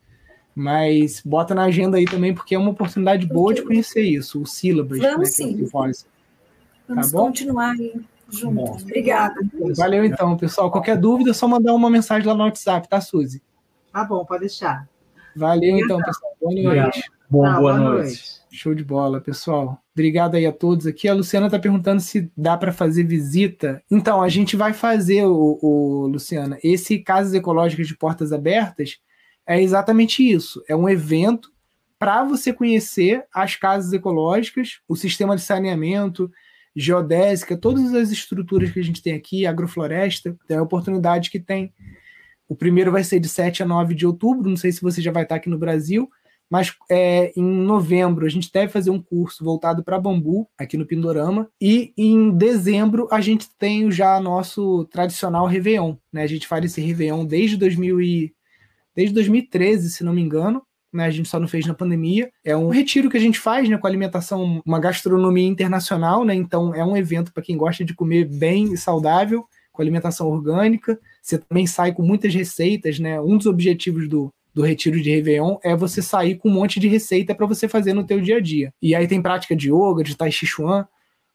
Mas bota na agenda aí também, porque é uma oportunidade boa de conhecer isso, o sílabas. Vamos né, sim. Vamos tá bom? continuar aí juntos. Obrigada. Valeu então, pessoal. Qualquer dúvida, é só mandar uma mensagem lá no WhatsApp, tá, Suzy? Tá bom, pode deixar. Valeu então, pessoal. Boa noite. Bom, boa, boa noite. noite. Show de bola, pessoal. Obrigado aí a todos aqui. A Luciana está perguntando se dá para fazer visita. Então, a gente vai fazer, o, o, Luciana, esse Casas Ecológicas de Portas Abertas é exatamente isso. É um evento para você conhecer as casas ecológicas, o sistema de saneamento, geodésica, todas as estruturas que a gente tem aqui, agrofloresta, é a oportunidade que tem. O primeiro vai ser de 7 a 9 de outubro, não sei se você já vai estar aqui no Brasil, mas é, em novembro a gente deve fazer um curso voltado para bambu aqui no Pindorama e em dezembro a gente tem já nosso tradicional Réveillon, né? A gente faz esse Réveillon desde 2000 e, desde 2013, se não me engano. Né, a gente só não fez na pandemia. É um retiro que a gente faz né, com alimentação, uma gastronomia internacional, né? Então é um evento para quem gosta de comer bem e saudável, com alimentação orgânica. Você também sai com muitas receitas, né? Um dos objetivos do, do retiro de Réveillon é você sair com um monte de receita para você fazer no teu dia a dia. E aí tem prática de yoga, de tai chi chuan.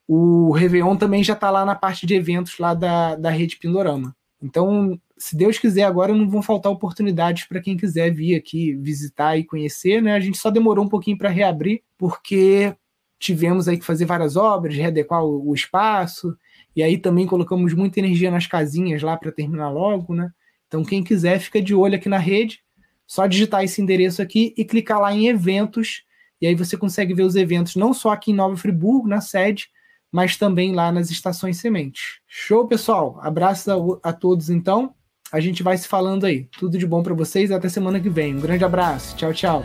O Réveillon também já está lá na parte de eventos lá da, da rede Pindorama. Então, se Deus quiser, agora não vão faltar oportunidades para quem quiser vir aqui visitar e conhecer, né? A gente só demorou um pouquinho para reabrir, porque tivemos aí que fazer várias obras, readequar o, o espaço, e aí também colocamos muita energia nas casinhas lá para terminar logo, né? Então, quem quiser, fica de olho aqui na rede. Só digitar esse endereço aqui e clicar lá em eventos, e aí você consegue ver os eventos não só aqui em Nova Friburgo, na sede, mas também lá nas estações sementes. Show, pessoal? Abraço a, a todos então. A gente vai se falando aí. Tudo de bom para vocês. Até semana que vem. Um grande abraço. Tchau, tchau.